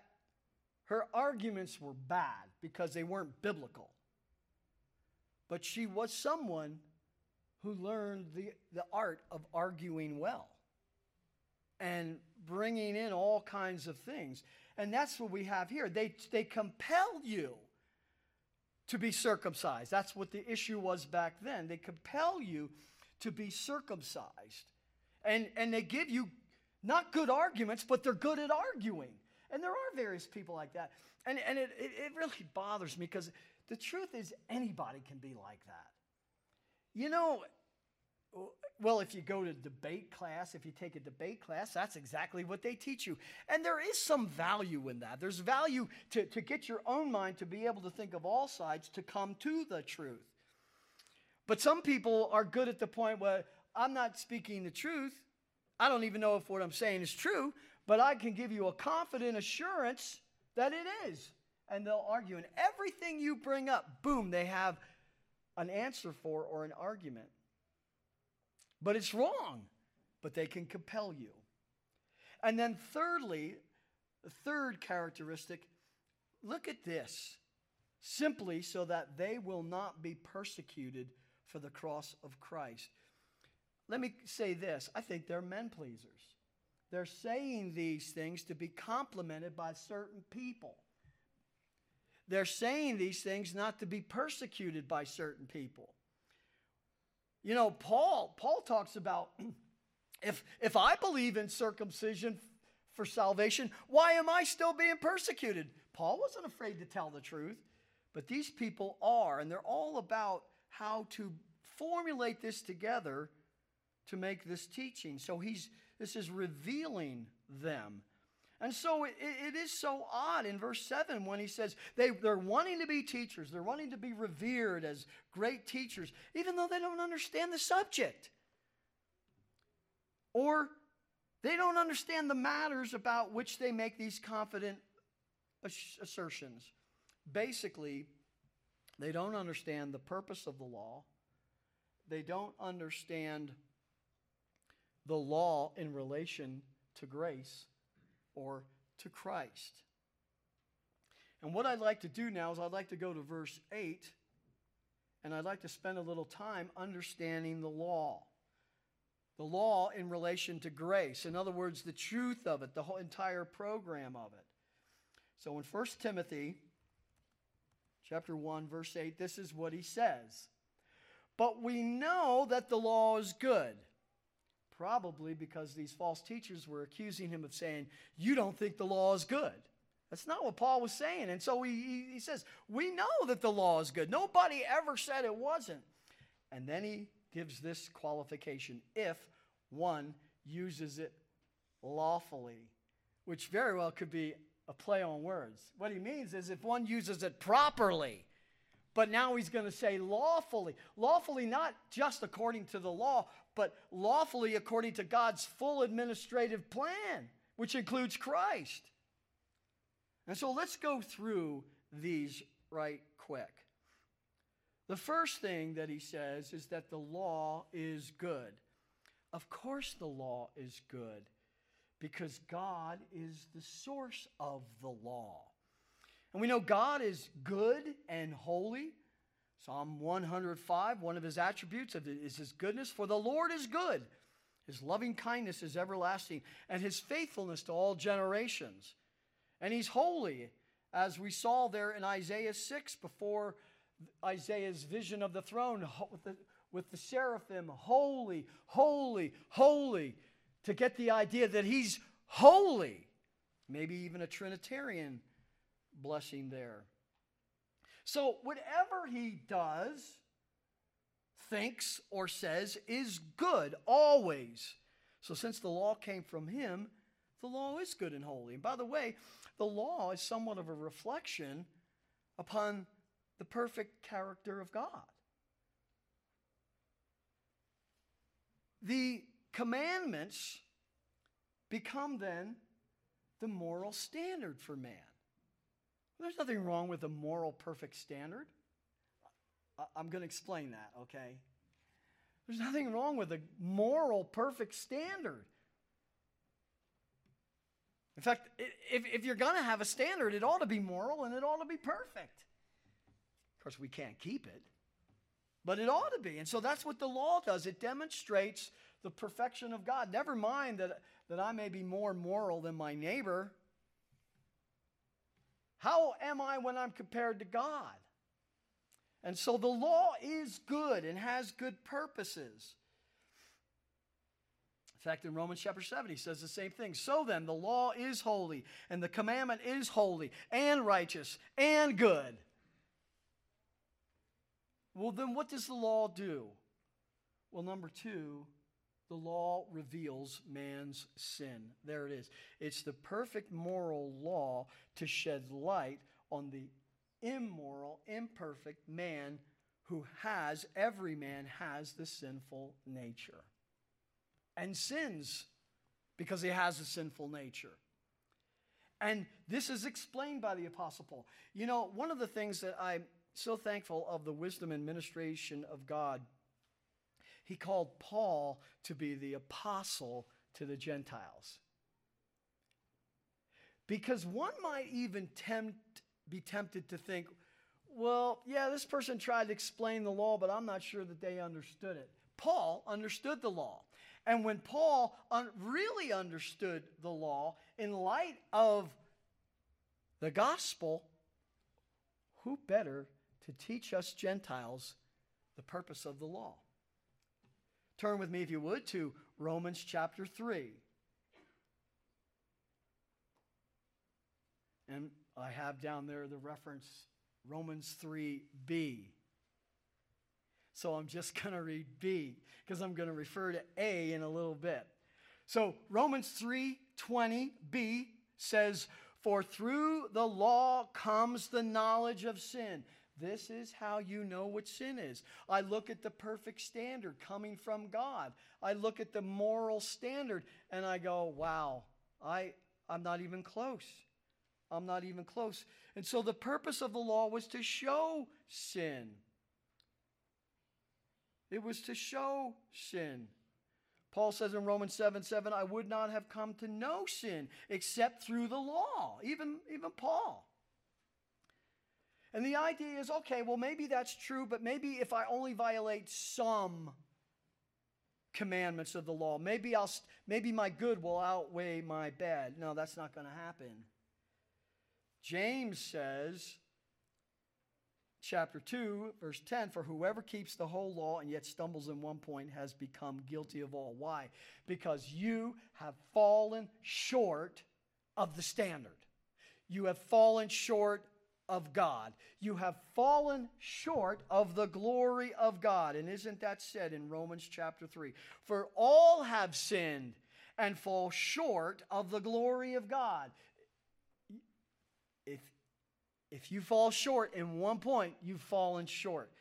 Speaker 1: her arguments were bad because they weren't biblical. But she was someone who learned the, the art of arguing well and bringing in all kinds of things. And that's what we have here. They, they compel you to be circumcised. That's what the issue was back then. They compel you to be circumcised. And, and they give you not good arguments, but they're good at arguing. And there are various people like that. And, and it, it, it really bothers me because the truth is, anybody can be like that. You know, well, if you go to debate class, if you take a debate class, that's exactly what they teach you. And there is some value in that. There's value to, to get your own mind to be able to think of all sides to come to the truth. But some people are good at the point where I'm not speaking the truth. I don't even know if what I'm saying is true, but I can give you a confident assurance that it is. And they'll argue. And everything you bring up, boom, they have an answer for or an argument but it's wrong. But they can compel you. And then, thirdly, the third characteristic look at this simply so that they will not be persecuted for the cross of Christ. Let me say this I think they're men pleasers. They're saying these things to be complimented by certain people. They're saying these things not to be persecuted by certain people. You know, Paul, Paul talks about [CLEARS THROAT] if, if I believe in circumcision for salvation, why am I still being persecuted? Paul wasn't afraid to tell the truth, but these people are, and they're all about how to formulate this together to make this teaching. So he's this is revealing them. And so it, it is so odd in verse 7 when he says they, they're wanting to be teachers, they're wanting to be revered as great teachers, even though they don't understand the subject. Or they don't understand the matters about which they make these confident assertions. Basically, they don't understand the purpose of the law. They don't understand the law in relation to grace or to Christ. And what I'd like to do now is I'd like to go to verse 8, and I'd like to spend a little time understanding the law. The law in relation to grace. In other words, the truth of it, the whole entire program of it. So in 1 Timothy chapter 1 verse 8 this is what he says. But we know that the law is good. Probably because these false teachers were accusing him of saying, You don't think the law is good. That's not what Paul was saying. And so he, he says, We know that the law is good. Nobody ever said it wasn't. And then he gives this qualification if one uses it lawfully, which very well could be a play on words. What he means is if one uses it properly. But now he's going to say lawfully. Lawfully, not just according to the law, but lawfully according to God's full administrative plan, which includes Christ. And so let's go through these right quick. The first thing that he says is that the law is good. Of course, the law is good because God is the source of the law. And we know God is good and holy. Psalm 105, one of his attributes is his goodness. For the Lord is good, his loving kindness is everlasting, and his faithfulness to all generations. And he's holy, as we saw there in Isaiah 6 before Isaiah's vision of the throne with the, with the seraphim, holy, holy, holy, to get the idea that he's holy. Maybe even a Trinitarian blessing there. So, whatever he does, thinks, or says is good always. So, since the law came from him, the law is good and holy. And by the way, the law is somewhat of a reflection upon the perfect character of God. The commandments become then the moral standard for man. There's nothing wrong with a moral perfect standard. I'm going to explain that, okay? There's nothing wrong with a moral perfect standard. In fact, if, if you're going to have a standard, it ought to be moral and it ought to be perfect. Of course, we can't keep it, but it ought to be. And so that's what the law does it demonstrates the perfection of God. Never mind that, that I may be more moral than my neighbor. How am I when I'm compared to God? And so the law is good and has good purposes. In fact, in Romans chapter 7, he says the same thing. So then, the law is holy, and the commandment is holy, and righteous, and good. Well, then, what does the law do? Well, number two, the law reveals man's sin. There it is. It's the perfect moral law to shed light on the immoral, imperfect man who has, every man has the sinful nature and sins because he has a sinful nature. And this is explained by the Apostle Paul. You know, one of the things that I'm so thankful of the wisdom and ministration of God, he called Paul to be the apostle to the Gentiles. Because one might even tempt, be tempted to think, well, yeah, this person tried to explain the law, but I'm not sure that they understood it. Paul understood the law. And when Paul un- really understood the law in light of the gospel, who better to teach us Gentiles the purpose of the law? Turn with me, if you would, to Romans chapter 3. And I have down there the reference Romans 3b. So I'm just [LAUGHS] going to read B because I'm going to refer to A in a little bit. So Romans 3:20b says, "For through the law comes the knowledge of sin." This is how you know what sin is. I look at the perfect standard coming from God. I look at the moral standard and I go, "Wow, I I'm not even close." I'm not even close. And so the purpose of the law was to show sin. It was to show sin. Paul says in Romans 7 7, I would not have come to know sin except through the law. Even, even Paul. And the idea is okay, well, maybe that's true, but maybe if I only violate some, commandments of the law. Maybe I'll maybe my good will outweigh my bad. No, that's not going to happen. James says chapter 2 verse 10 for whoever keeps the whole law and yet stumbles in one point has become guilty of all. Why? Because you have fallen short of the standard. You have fallen short of God. You have fallen short of the glory of God. And isn't that said in Romans chapter 3? For all have sinned and fall short of the glory of God. If, if you fall short in one point, you've fallen short.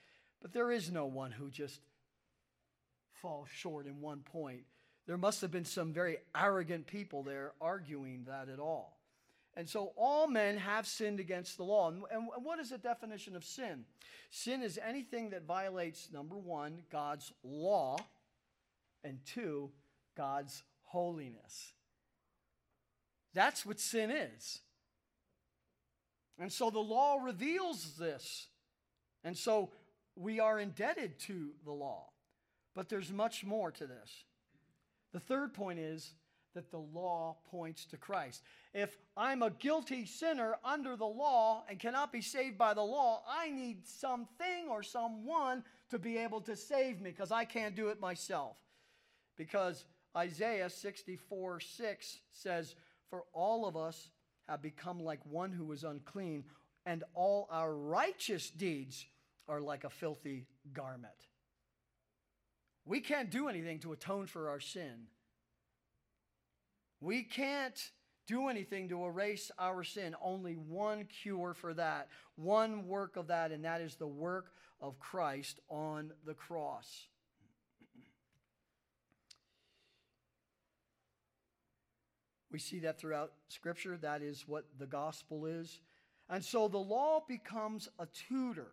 Speaker 1: But there is no one who just falls short in one point. There must have been some very arrogant people there arguing that at all. And so all men have sinned against the law. And, and, what is the definition of sin? Sin is anything that violates, number one, God's law, and two, God's holiness. That's what sin is. And so the law reveals this. And so we are indebted to the law. But there's much more to this. The third point is that the law points to Christ. If I'm a guilty sinner under the law and cannot be saved by the law, I need something or someone to be able to save me because I can't do it myself. Because Isaiah 64 6 says, For all of us have become like one who is unclean, and all our righteous deeds are like a filthy garment. We can't do anything to atone for our sin. We can't do anything to erase our sin. Only one cure for that, one work of that, and that is the work of Christ on the cross. We see that throughout Scripture. That is what the gospel is. And so the law becomes a tutor.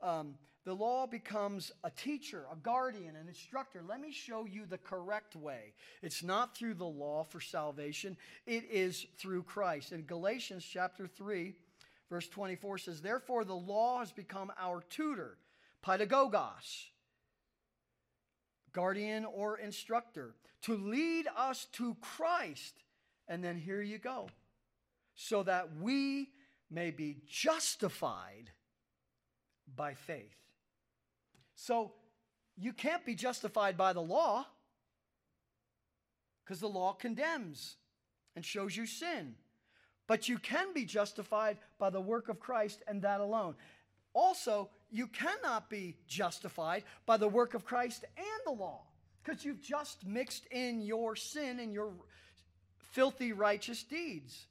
Speaker 1: Um, the law becomes a teacher, a guardian, an instructor. Let me show you the correct way. It's not through the law for salvation, it is through Christ. In Galatians chapter 3, verse 24 says, Therefore the law has become our tutor, pedagogos, guardian or instructor, to lead us to Christ. And then here you go. So that we may be justified by faith. So you can't be justified by the law because the law condemns and shows you sin. But you can be justified by the work of Christ and that alone. Also, you cannot be justified by the work of Christ and the law because you've just mixed in your sin and your filthy righteous deeds.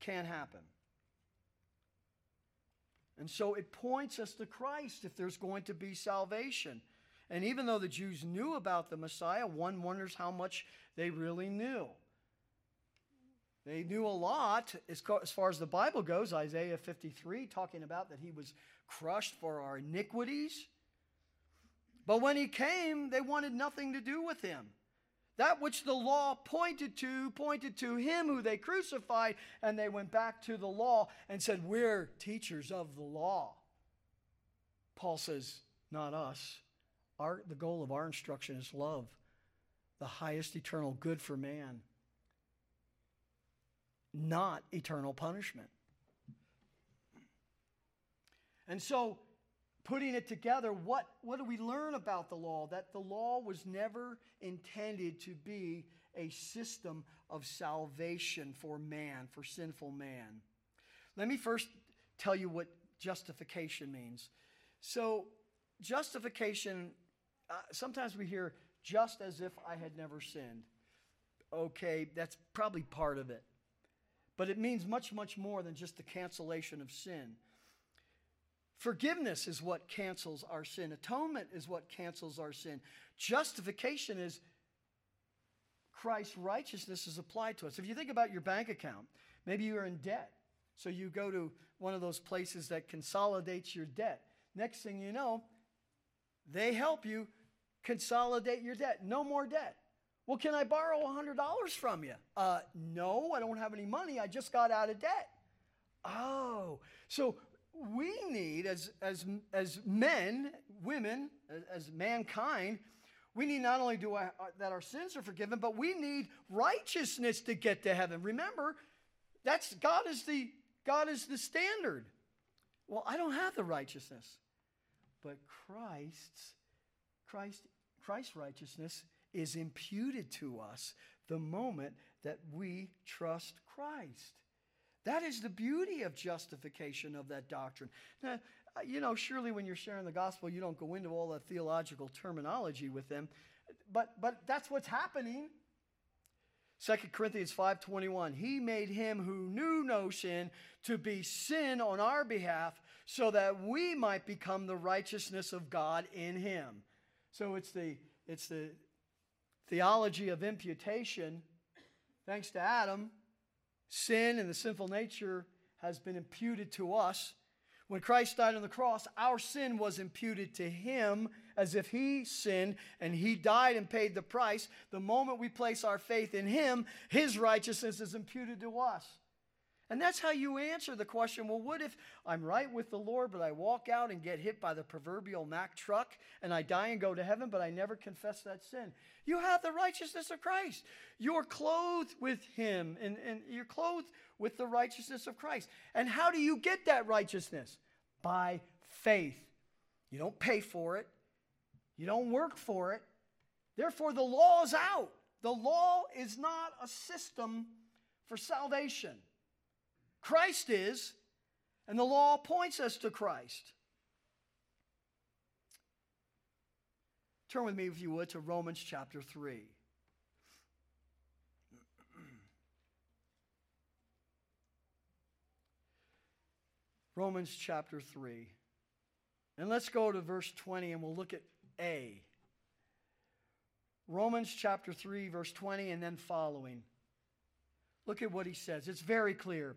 Speaker 1: Can't happen. And so it points us to Christ if there's going to be salvation. And even though the Jews knew about the Messiah, one wonders how much they really knew. They knew a lot as far as the Bible goes. Isaiah 53 talking about that he was crushed for our iniquities. But when he came, they wanted nothing to do with him. That which the law pointed to, pointed to him who they crucified, and they went back to the law and said, We're teachers of the law. Paul says, Not us. Our, the goal of our instruction is love, the highest eternal good for man, not eternal punishment. And so putting it together, what, what do we learn about the law? That the law was never intended to be a system of salvation for man, for sinful man. Let me first tell you what justification means. So, justification, uh, sometimes we hear just as if I had never sinned. Okay, that's probably part of it. But it means much, much more than just the cancellation of sin. Forgiveness is what cancels our sin. Atonement is what cancels our sin. Justification is Christ's righteousness is applied to us. If you think about your bank account, maybe you're in debt. So you go to one of those places that consolidates your debt. Next thing you know, they help you consolidate your debt. No more debt. Well, can I borrow $100 from you? Uh, no, I don't have any money. I just got out of debt. Oh, so we need, as, as, as men, women, as, as mankind, We need not only do I, uh, that our sins are forgiven, but we need righteousness to get to heaven. Remember, that's God is the God is the standard. Well, I don't have the righteousness. But Christ's Christ Christ's righteousness is imputed to us the moment that we trust Christ. That is the beauty of justification of that doctrine. Now, uh, you know, surely when you're sharing the gospel, you don't go into all that theological terminology with them, but but that's what's happening. 2 Corinthians 5:21 He made him who knew no sin to be sin on our behalf so that we might become the righteousness of God in him. So it's the it's the theology of imputation thanks to Adam sin and the sinful nature has been imputed to us when Christ died on the cross, our sin was imputed to him as if he sinned and he died and paid the price. The moment we place our faith in him, his righteousness is imputed to us. And that's how you answer the question well, what if I'm right with the Lord, but I walk out and get hit by the proverbial Mack truck and I die and go to heaven, but I never confess that sin? You have the righteousness of Christ. You're clothed with him and, and you're clothed with the righteousness of Christ. And how do you get that righteousness? By faith. You don't pay for it, you don't work for it. Therefore, the law is out. The law is not a system for salvation. Christ is, and the law points us to Christ. Turn with me, if you would, to Romans chapter 3. Romans chapter 3. And let's go to verse 20 and we'll look at A. Romans chapter 3, verse 20, and then following. Look at what he says. It's very clear.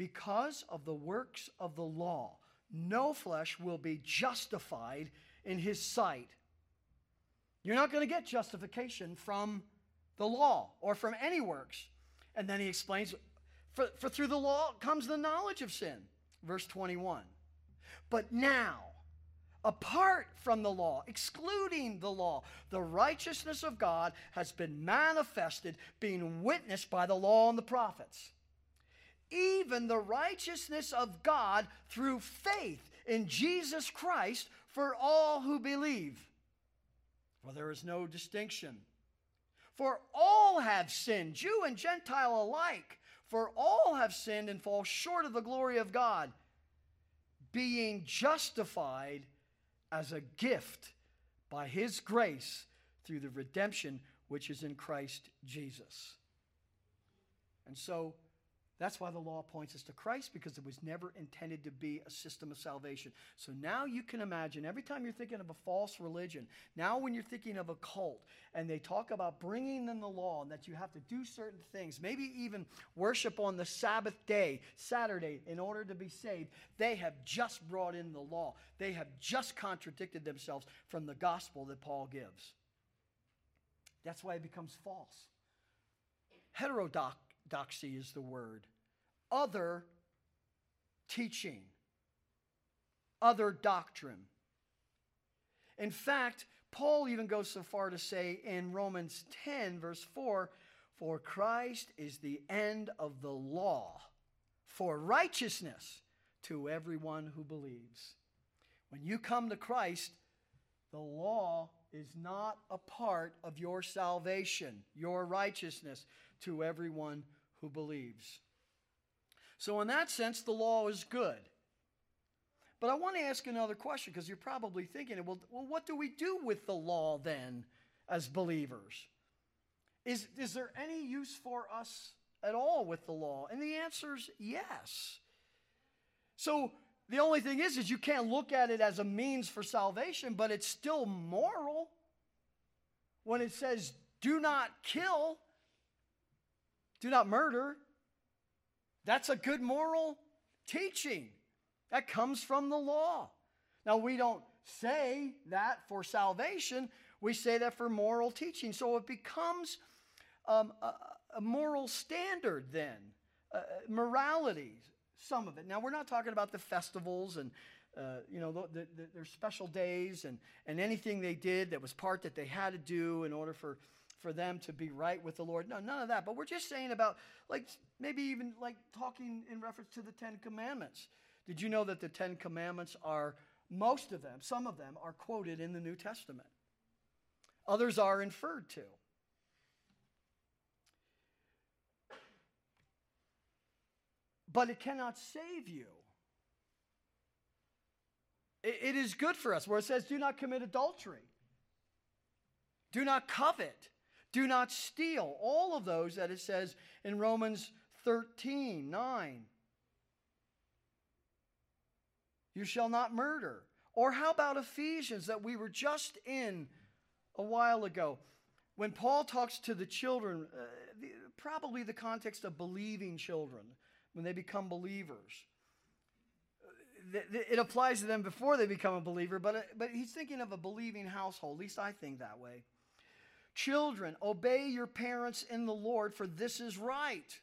Speaker 1: Because of the works of the law, no flesh will be justified in his sight. You're not going to get justification from the law or from any works. And then he explains for, for through the law comes the knowledge of sin. Verse 21. But now, apart from the law, excluding the law, the righteousness of God has been manifested, being witnessed by the law and the prophets even the righteousness of God through faith in Jesus Christ for all who believe. For there is no distinction. For all have sinned, Jew and Gentile alike. For all have sinned and fall short of the glory of God, being justified as a gift by his grace through the redemption which is in Christ Jesus. And so, that's why the law points us to Christ because it was never intended to be a system of salvation. So now you can imagine every time you're thinking of a false religion, now when you're thinking of a cult and they talk about bringing in the law and that you have to do certain things, maybe even worship on the Sabbath day, Saturday, in order to be saved, they have just brought in the law. They have just contradicted themselves from the gospel that Paul gives. That's why it becomes false. Heterodox Doxy is the word. Other teaching, other doctrine. In fact, Paul even goes so far to say in Romans 10, verse 4 For Christ is the end of the law for righteousness to everyone who believes. When you come to Christ, the law is not a part of your salvation, your righteousness to everyone who believes. So, in that sense, the law is good. But I want to ask another question because you're probably thinking, well, well, what do we do with the law then as believers? Is, is there any use for us at all with the law? And the answer is yes. So the only thing is, is you can't look at it as a means for salvation, but it's still moral. When it says, do not kill, do not murder. That's a good moral teaching. That comes from the law. Now, we don't say that for salvation, we say that for moral teaching. So it becomes um, a, a, moral standard then, uh, morality, some of it. Now, we're not talking about the festivals and uh, you know, the, the, their special days and, and anything they did that was part that they had to do in order for, for them to be right with the Lord. No, none of that. But we're just saying about, like, maybe even like talking in reference to the Ten Commandments. Did you know that the Ten Commandments are, most of them, some of them, are quoted in the New Testament? Others are inferred to. But it cannot save you. It, is good for us, where it says, do not commit adultery, do not covet, do not steal. All of those that it says in Romans 13 9. You shall not murder. Or how about Ephesians that we were just in a while ago? When Paul talks to the children, uh, the, probably the context of believing children, when they become believers. It applies to them before they become a believer, but, uh, but he's thinking of a believing household. At least I think that way. Children, obey your parents in the Lord, for this is right.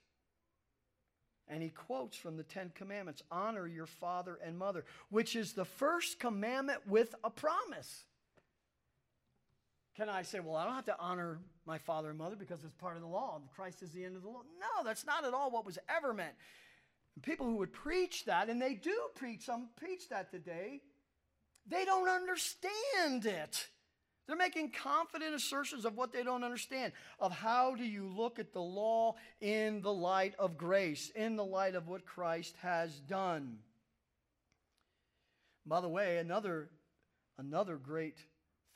Speaker 1: And he quotes from the Ten Commandments honor your father and mother, which is the first commandment with a promise. Can I say, well, I don't have to honor my father and mother because it's part of the law. Christ is the end of the law. No, that's not at all what was ever meant. People who would preach that, and they do preach, some preach that today, they don't understand it. They're making confident assertions of what they don't understand, of how do you look at the law in the light of grace, in the light of what Christ has done. By the way, another, another great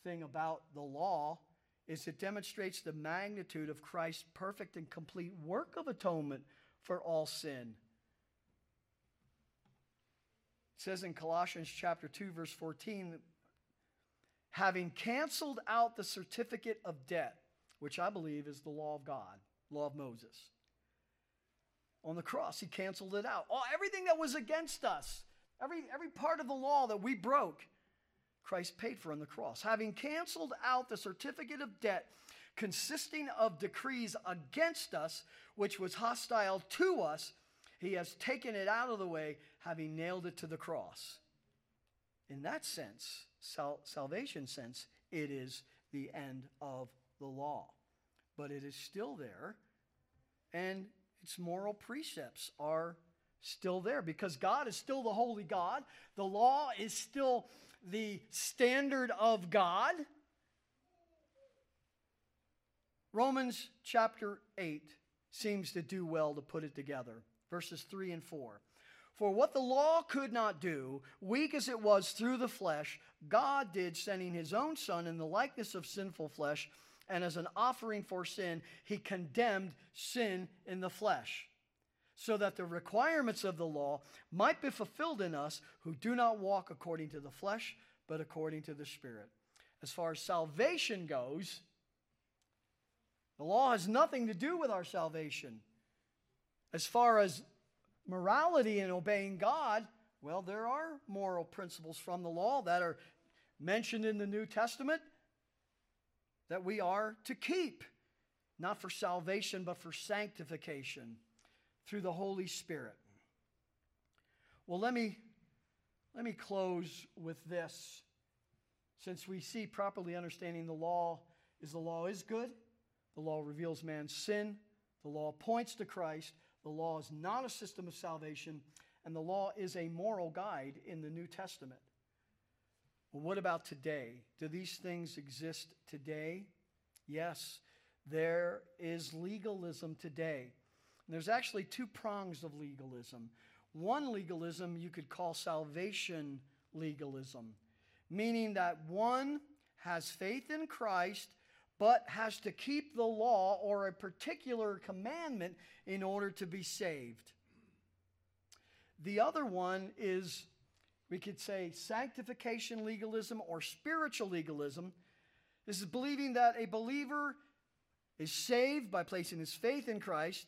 Speaker 1: thing about the law is it demonstrates the magnitude of Christ's perfect and complete work of atonement for all sin. It says in Colossians chapter 2 verse 14 having canceled out the certificate of debt, which I believe is the law of God, law of Moses. On the cross, he canceled it out. All, everything that was against us, every, every part of the law that we broke, Christ paid for on the cross. Having canceled out the certificate of debt consisting of decrees against us, which was hostile to us, he has taken it out of the way, having nailed it to the cross. In that sense, sal- salvation sense, it is the end of the law. But it is still there, and its moral precepts are still there because God is still the holy God. The law is still the standard of God. Romans chapter 8 seems to do well to put it together. Verses 3 and 4. For what the law could not do, weak as it was through the flesh, God did, sending his own Son in the likeness of sinful flesh, and as an offering for sin, he condemned sin in the flesh, so that the requirements of the law might be fulfilled in us who do not walk according to the flesh, but according to the Spirit. As far as salvation goes, the law has nothing to do with our salvation. As far as morality and obeying God, well, there are moral principles from the law that are mentioned in the New Testament that we are to keep, not for salvation, but for sanctification through the Holy Spirit. Well, let me, let me close with this. Since we see properly understanding the law is the law is good, the law reveals man's sin, the law points to Christ, the law is not a system of salvation, and the law is a moral guide in the New Testament. Well, what about today? Do these things exist today? Yes, there is legalism today. And there's actually two prongs of legalism. One legalism you could call salvation legalism, meaning that one has faith in Christ but has to keep the law or a particular commandment in order to be saved. The other one is, we could say, sanctification legalism or spiritual legalism. This is believing that a believer is saved by placing his faith in Christ,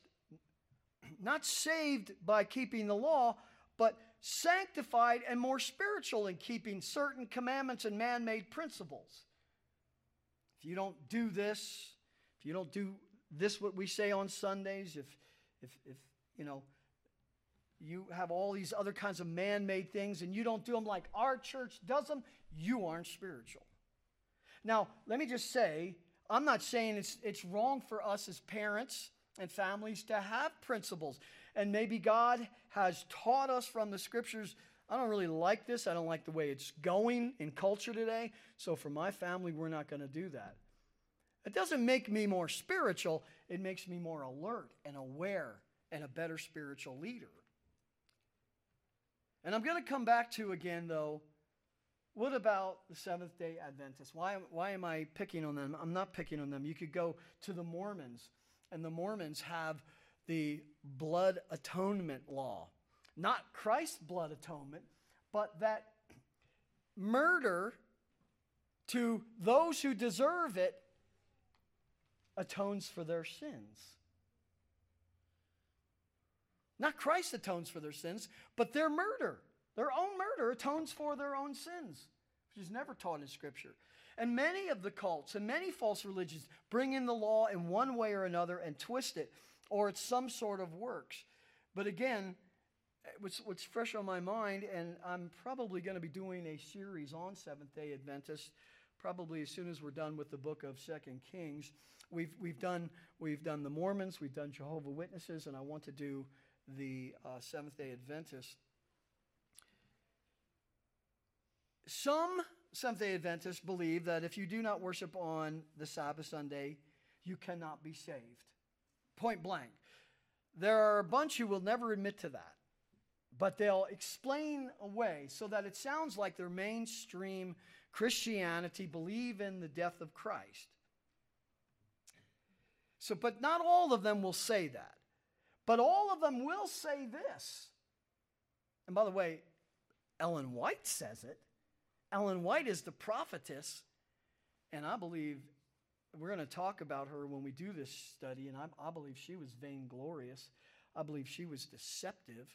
Speaker 1: not saved by keeping the law, but sanctified and more spiritual in keeping certain commandments and man made principles. If you don't do this, if you don't do this, what we say on Sundays, if, if, if you know, you have all these other kinds of man made things and you don't do them like our church does them, you aren't spiritual. Now, let me just say, I'm not saying it's, it's wrong for us as parents and families to have principles. And maybe God has taught us from the scriptures. I don't really like this. I don't like the way it's going in culture today. So for my family, we're not going to do that. It doesn't make me more spiritual, it makes me more alert and aware and a better spiritual leader. And I'm going to come back to again, though, what about the Seventh day Adventists? Why, why am I picking on them? I'm not picking on them. You could go to the Mormons, and the Mormons have the blood atonement law. Not Christ's blood atonement, but that murder to those who deserve it atones for their sins. Not Christ atones for their sins, but their murder, their own murder, atones for their own sins, which is never taught in Scripture. And many of the cults and many false religions bring in the law in one way or another and twist it, or it's some sort of works. But again, what's, what's fresh on my mind, and I'm probably going to be doing a series on Seventh day Adventists, probably as soon as we're done with the book of Second Kings. We've, we've, done, we've done the Mormons, we've done Jehovah Witnesses, and I want to do the uh, Seventh day Adventists. Some Seventh day Adventists believe that if you do not worship on the Sabbath Sunday, you cannot be saved. Point blank. There are a bunch who will never admit to that, but they'll explain away so that it sounds like their mainstream Christianity believe in the death of Christ. So, but not all of them will say that. But all of them will say this. And by the way, Ellen White says it. Ellen White is the prophetess, and I believe we're going to talk about her when we do this study, and I, I believe she was vainglorious. I believe she was deceptive.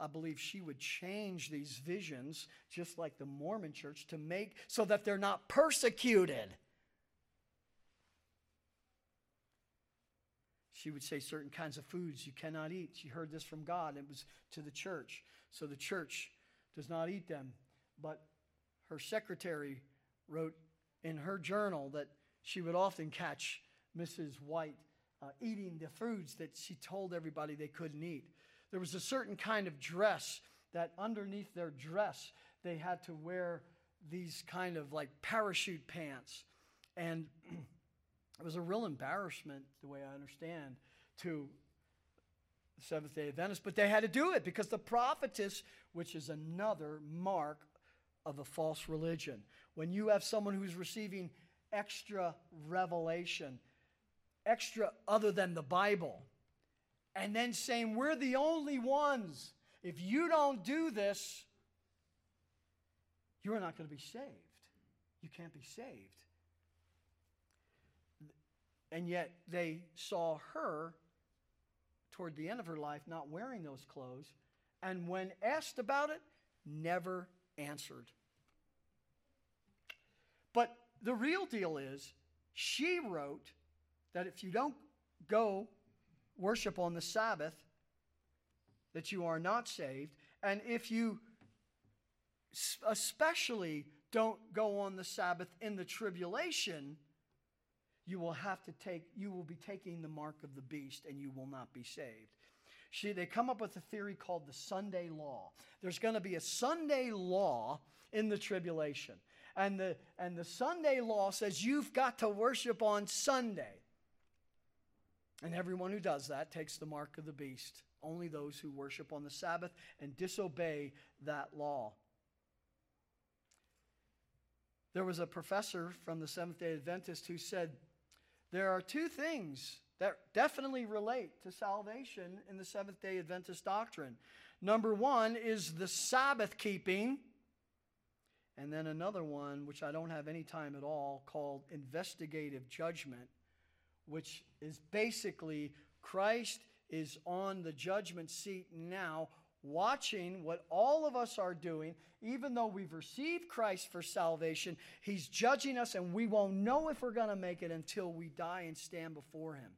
Speaker 1: I believe she would change these visions, just like the Mormon church, to make so that they're not persecuted. She would say certain kinds of foods you cannot eat. She heard this from God. It was to the church. So the church does not eat them. But her secretary wrote in her journal that she would often catch Mrs. White uh, eating the foods that she told everybody they couldn't eat. There was a certain kind of dress that underneath their dress, they had to wear these kind of like parachute pants. And [CLEARS THROAT] it was a real embarrassment, the way I understand, to the Seventh day Adventists, but they had to do it because the prophetess, which is another mark of a false religion. When you have someone who's receiving extra revelation, extra other than the Bible, and then saying, We're the only ones. If you don't do this, you're not going to be saved. You can't be saved. And yet they saw her toward the end of her life not wearing those clothes, and when asked about it, never answered. But the real deal is, she wrote that if you don't go worship on the Sabbath, that you are not saved. And if you especially don't go on the Sabbath in the tribulation, you will have to take, you will be taking the mark of the beast and you will not be saved. She, they come up with a theory called the Sunday law. There's going to be a Sunday law in the tribulation. And the, and the Sunday law says you've got to worship on Sunday. And everyone who does that takes the mark of the beast. Only those who worship on the Sabbath and disobey that law. There was a professor from the Seventh day Adventist who said there are two things that definitely relate to salvation in the Seventh day Adventist doctrine. Number one is the Sabbath keeping, and then another one, which I don't have any time at all, called investigative judgment, which is basically Christ is on the judgment seat now watching what all of us are doing, even though we've received Christ for salvation, He's judging us, and we won't know if we're going to make it until we die and stand before Him.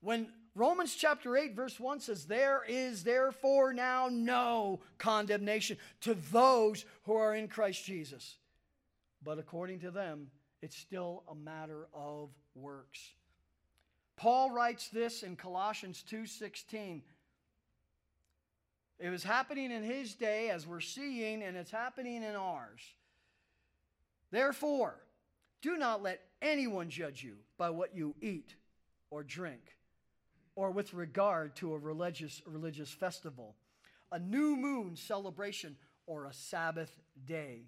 Speaker 1: When Romans chapter 8, verse 1 says, There is therefore now no condemnation to those who are in Christ Jesus. But according to them, it's still a matter of works. Paul writes this in Colossians 2:16. It was happening in his day as we're seeing and it's happening in ours. Therefore, do not let anyone judge you by what you eat or drink or with regard to a religious religious festival, a new moon celebration or a Sabbath day.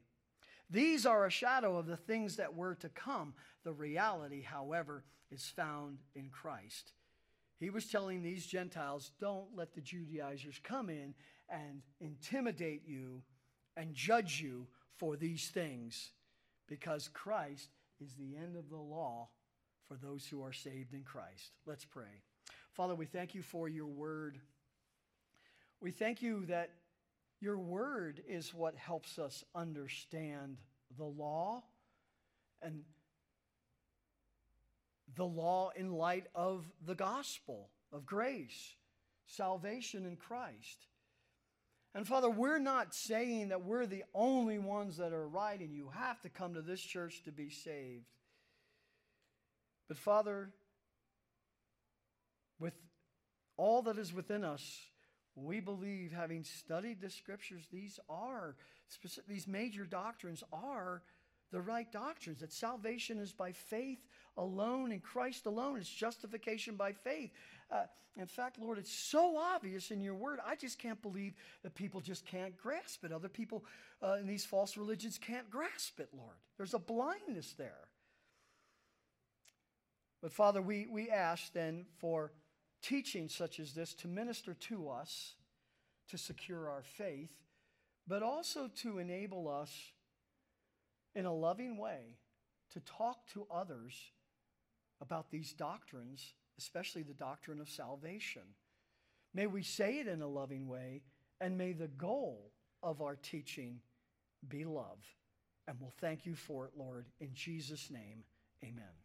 Speaker 1: These are a shadow of the things that were to come. The reality, however, is found in Christ. He was telling these Gentiles, don't let the Judaizers come in and intimidate you and judge you for these things, because Christ is the end of the law for those who are saved in Christ. Let's pray. Father, we thank you for your word. We thank you that your word is what helps us understand the law and the law in light of the gospel of grace, salvation in Christ. And Father, we're not saying that we're the only ones that are right and you have to come to this church to be saved. But Father, with all that is within us, we believe, having studied the scriptures, these are, these major doctrines are the right doctrines. That salvation is by faith alone in Christ alone. It's justification by faith. Uh, in fact, Lord, it's so obvious in your word. I just can't believe that people just can't grasp it. Other people uh, in these false religions can't grasp it, Lord. There's a blindness there. But Father, we, we ask then for teaching such as this to minister to us, to secure our faith, but also to enable us in a loving way to talk to others about these doctrines, especially the doctrine of salvation. May we say it in a loving way, and may the goal of our teaching be love. And we'll thank you for it, Lord. In Jesus' name, amen.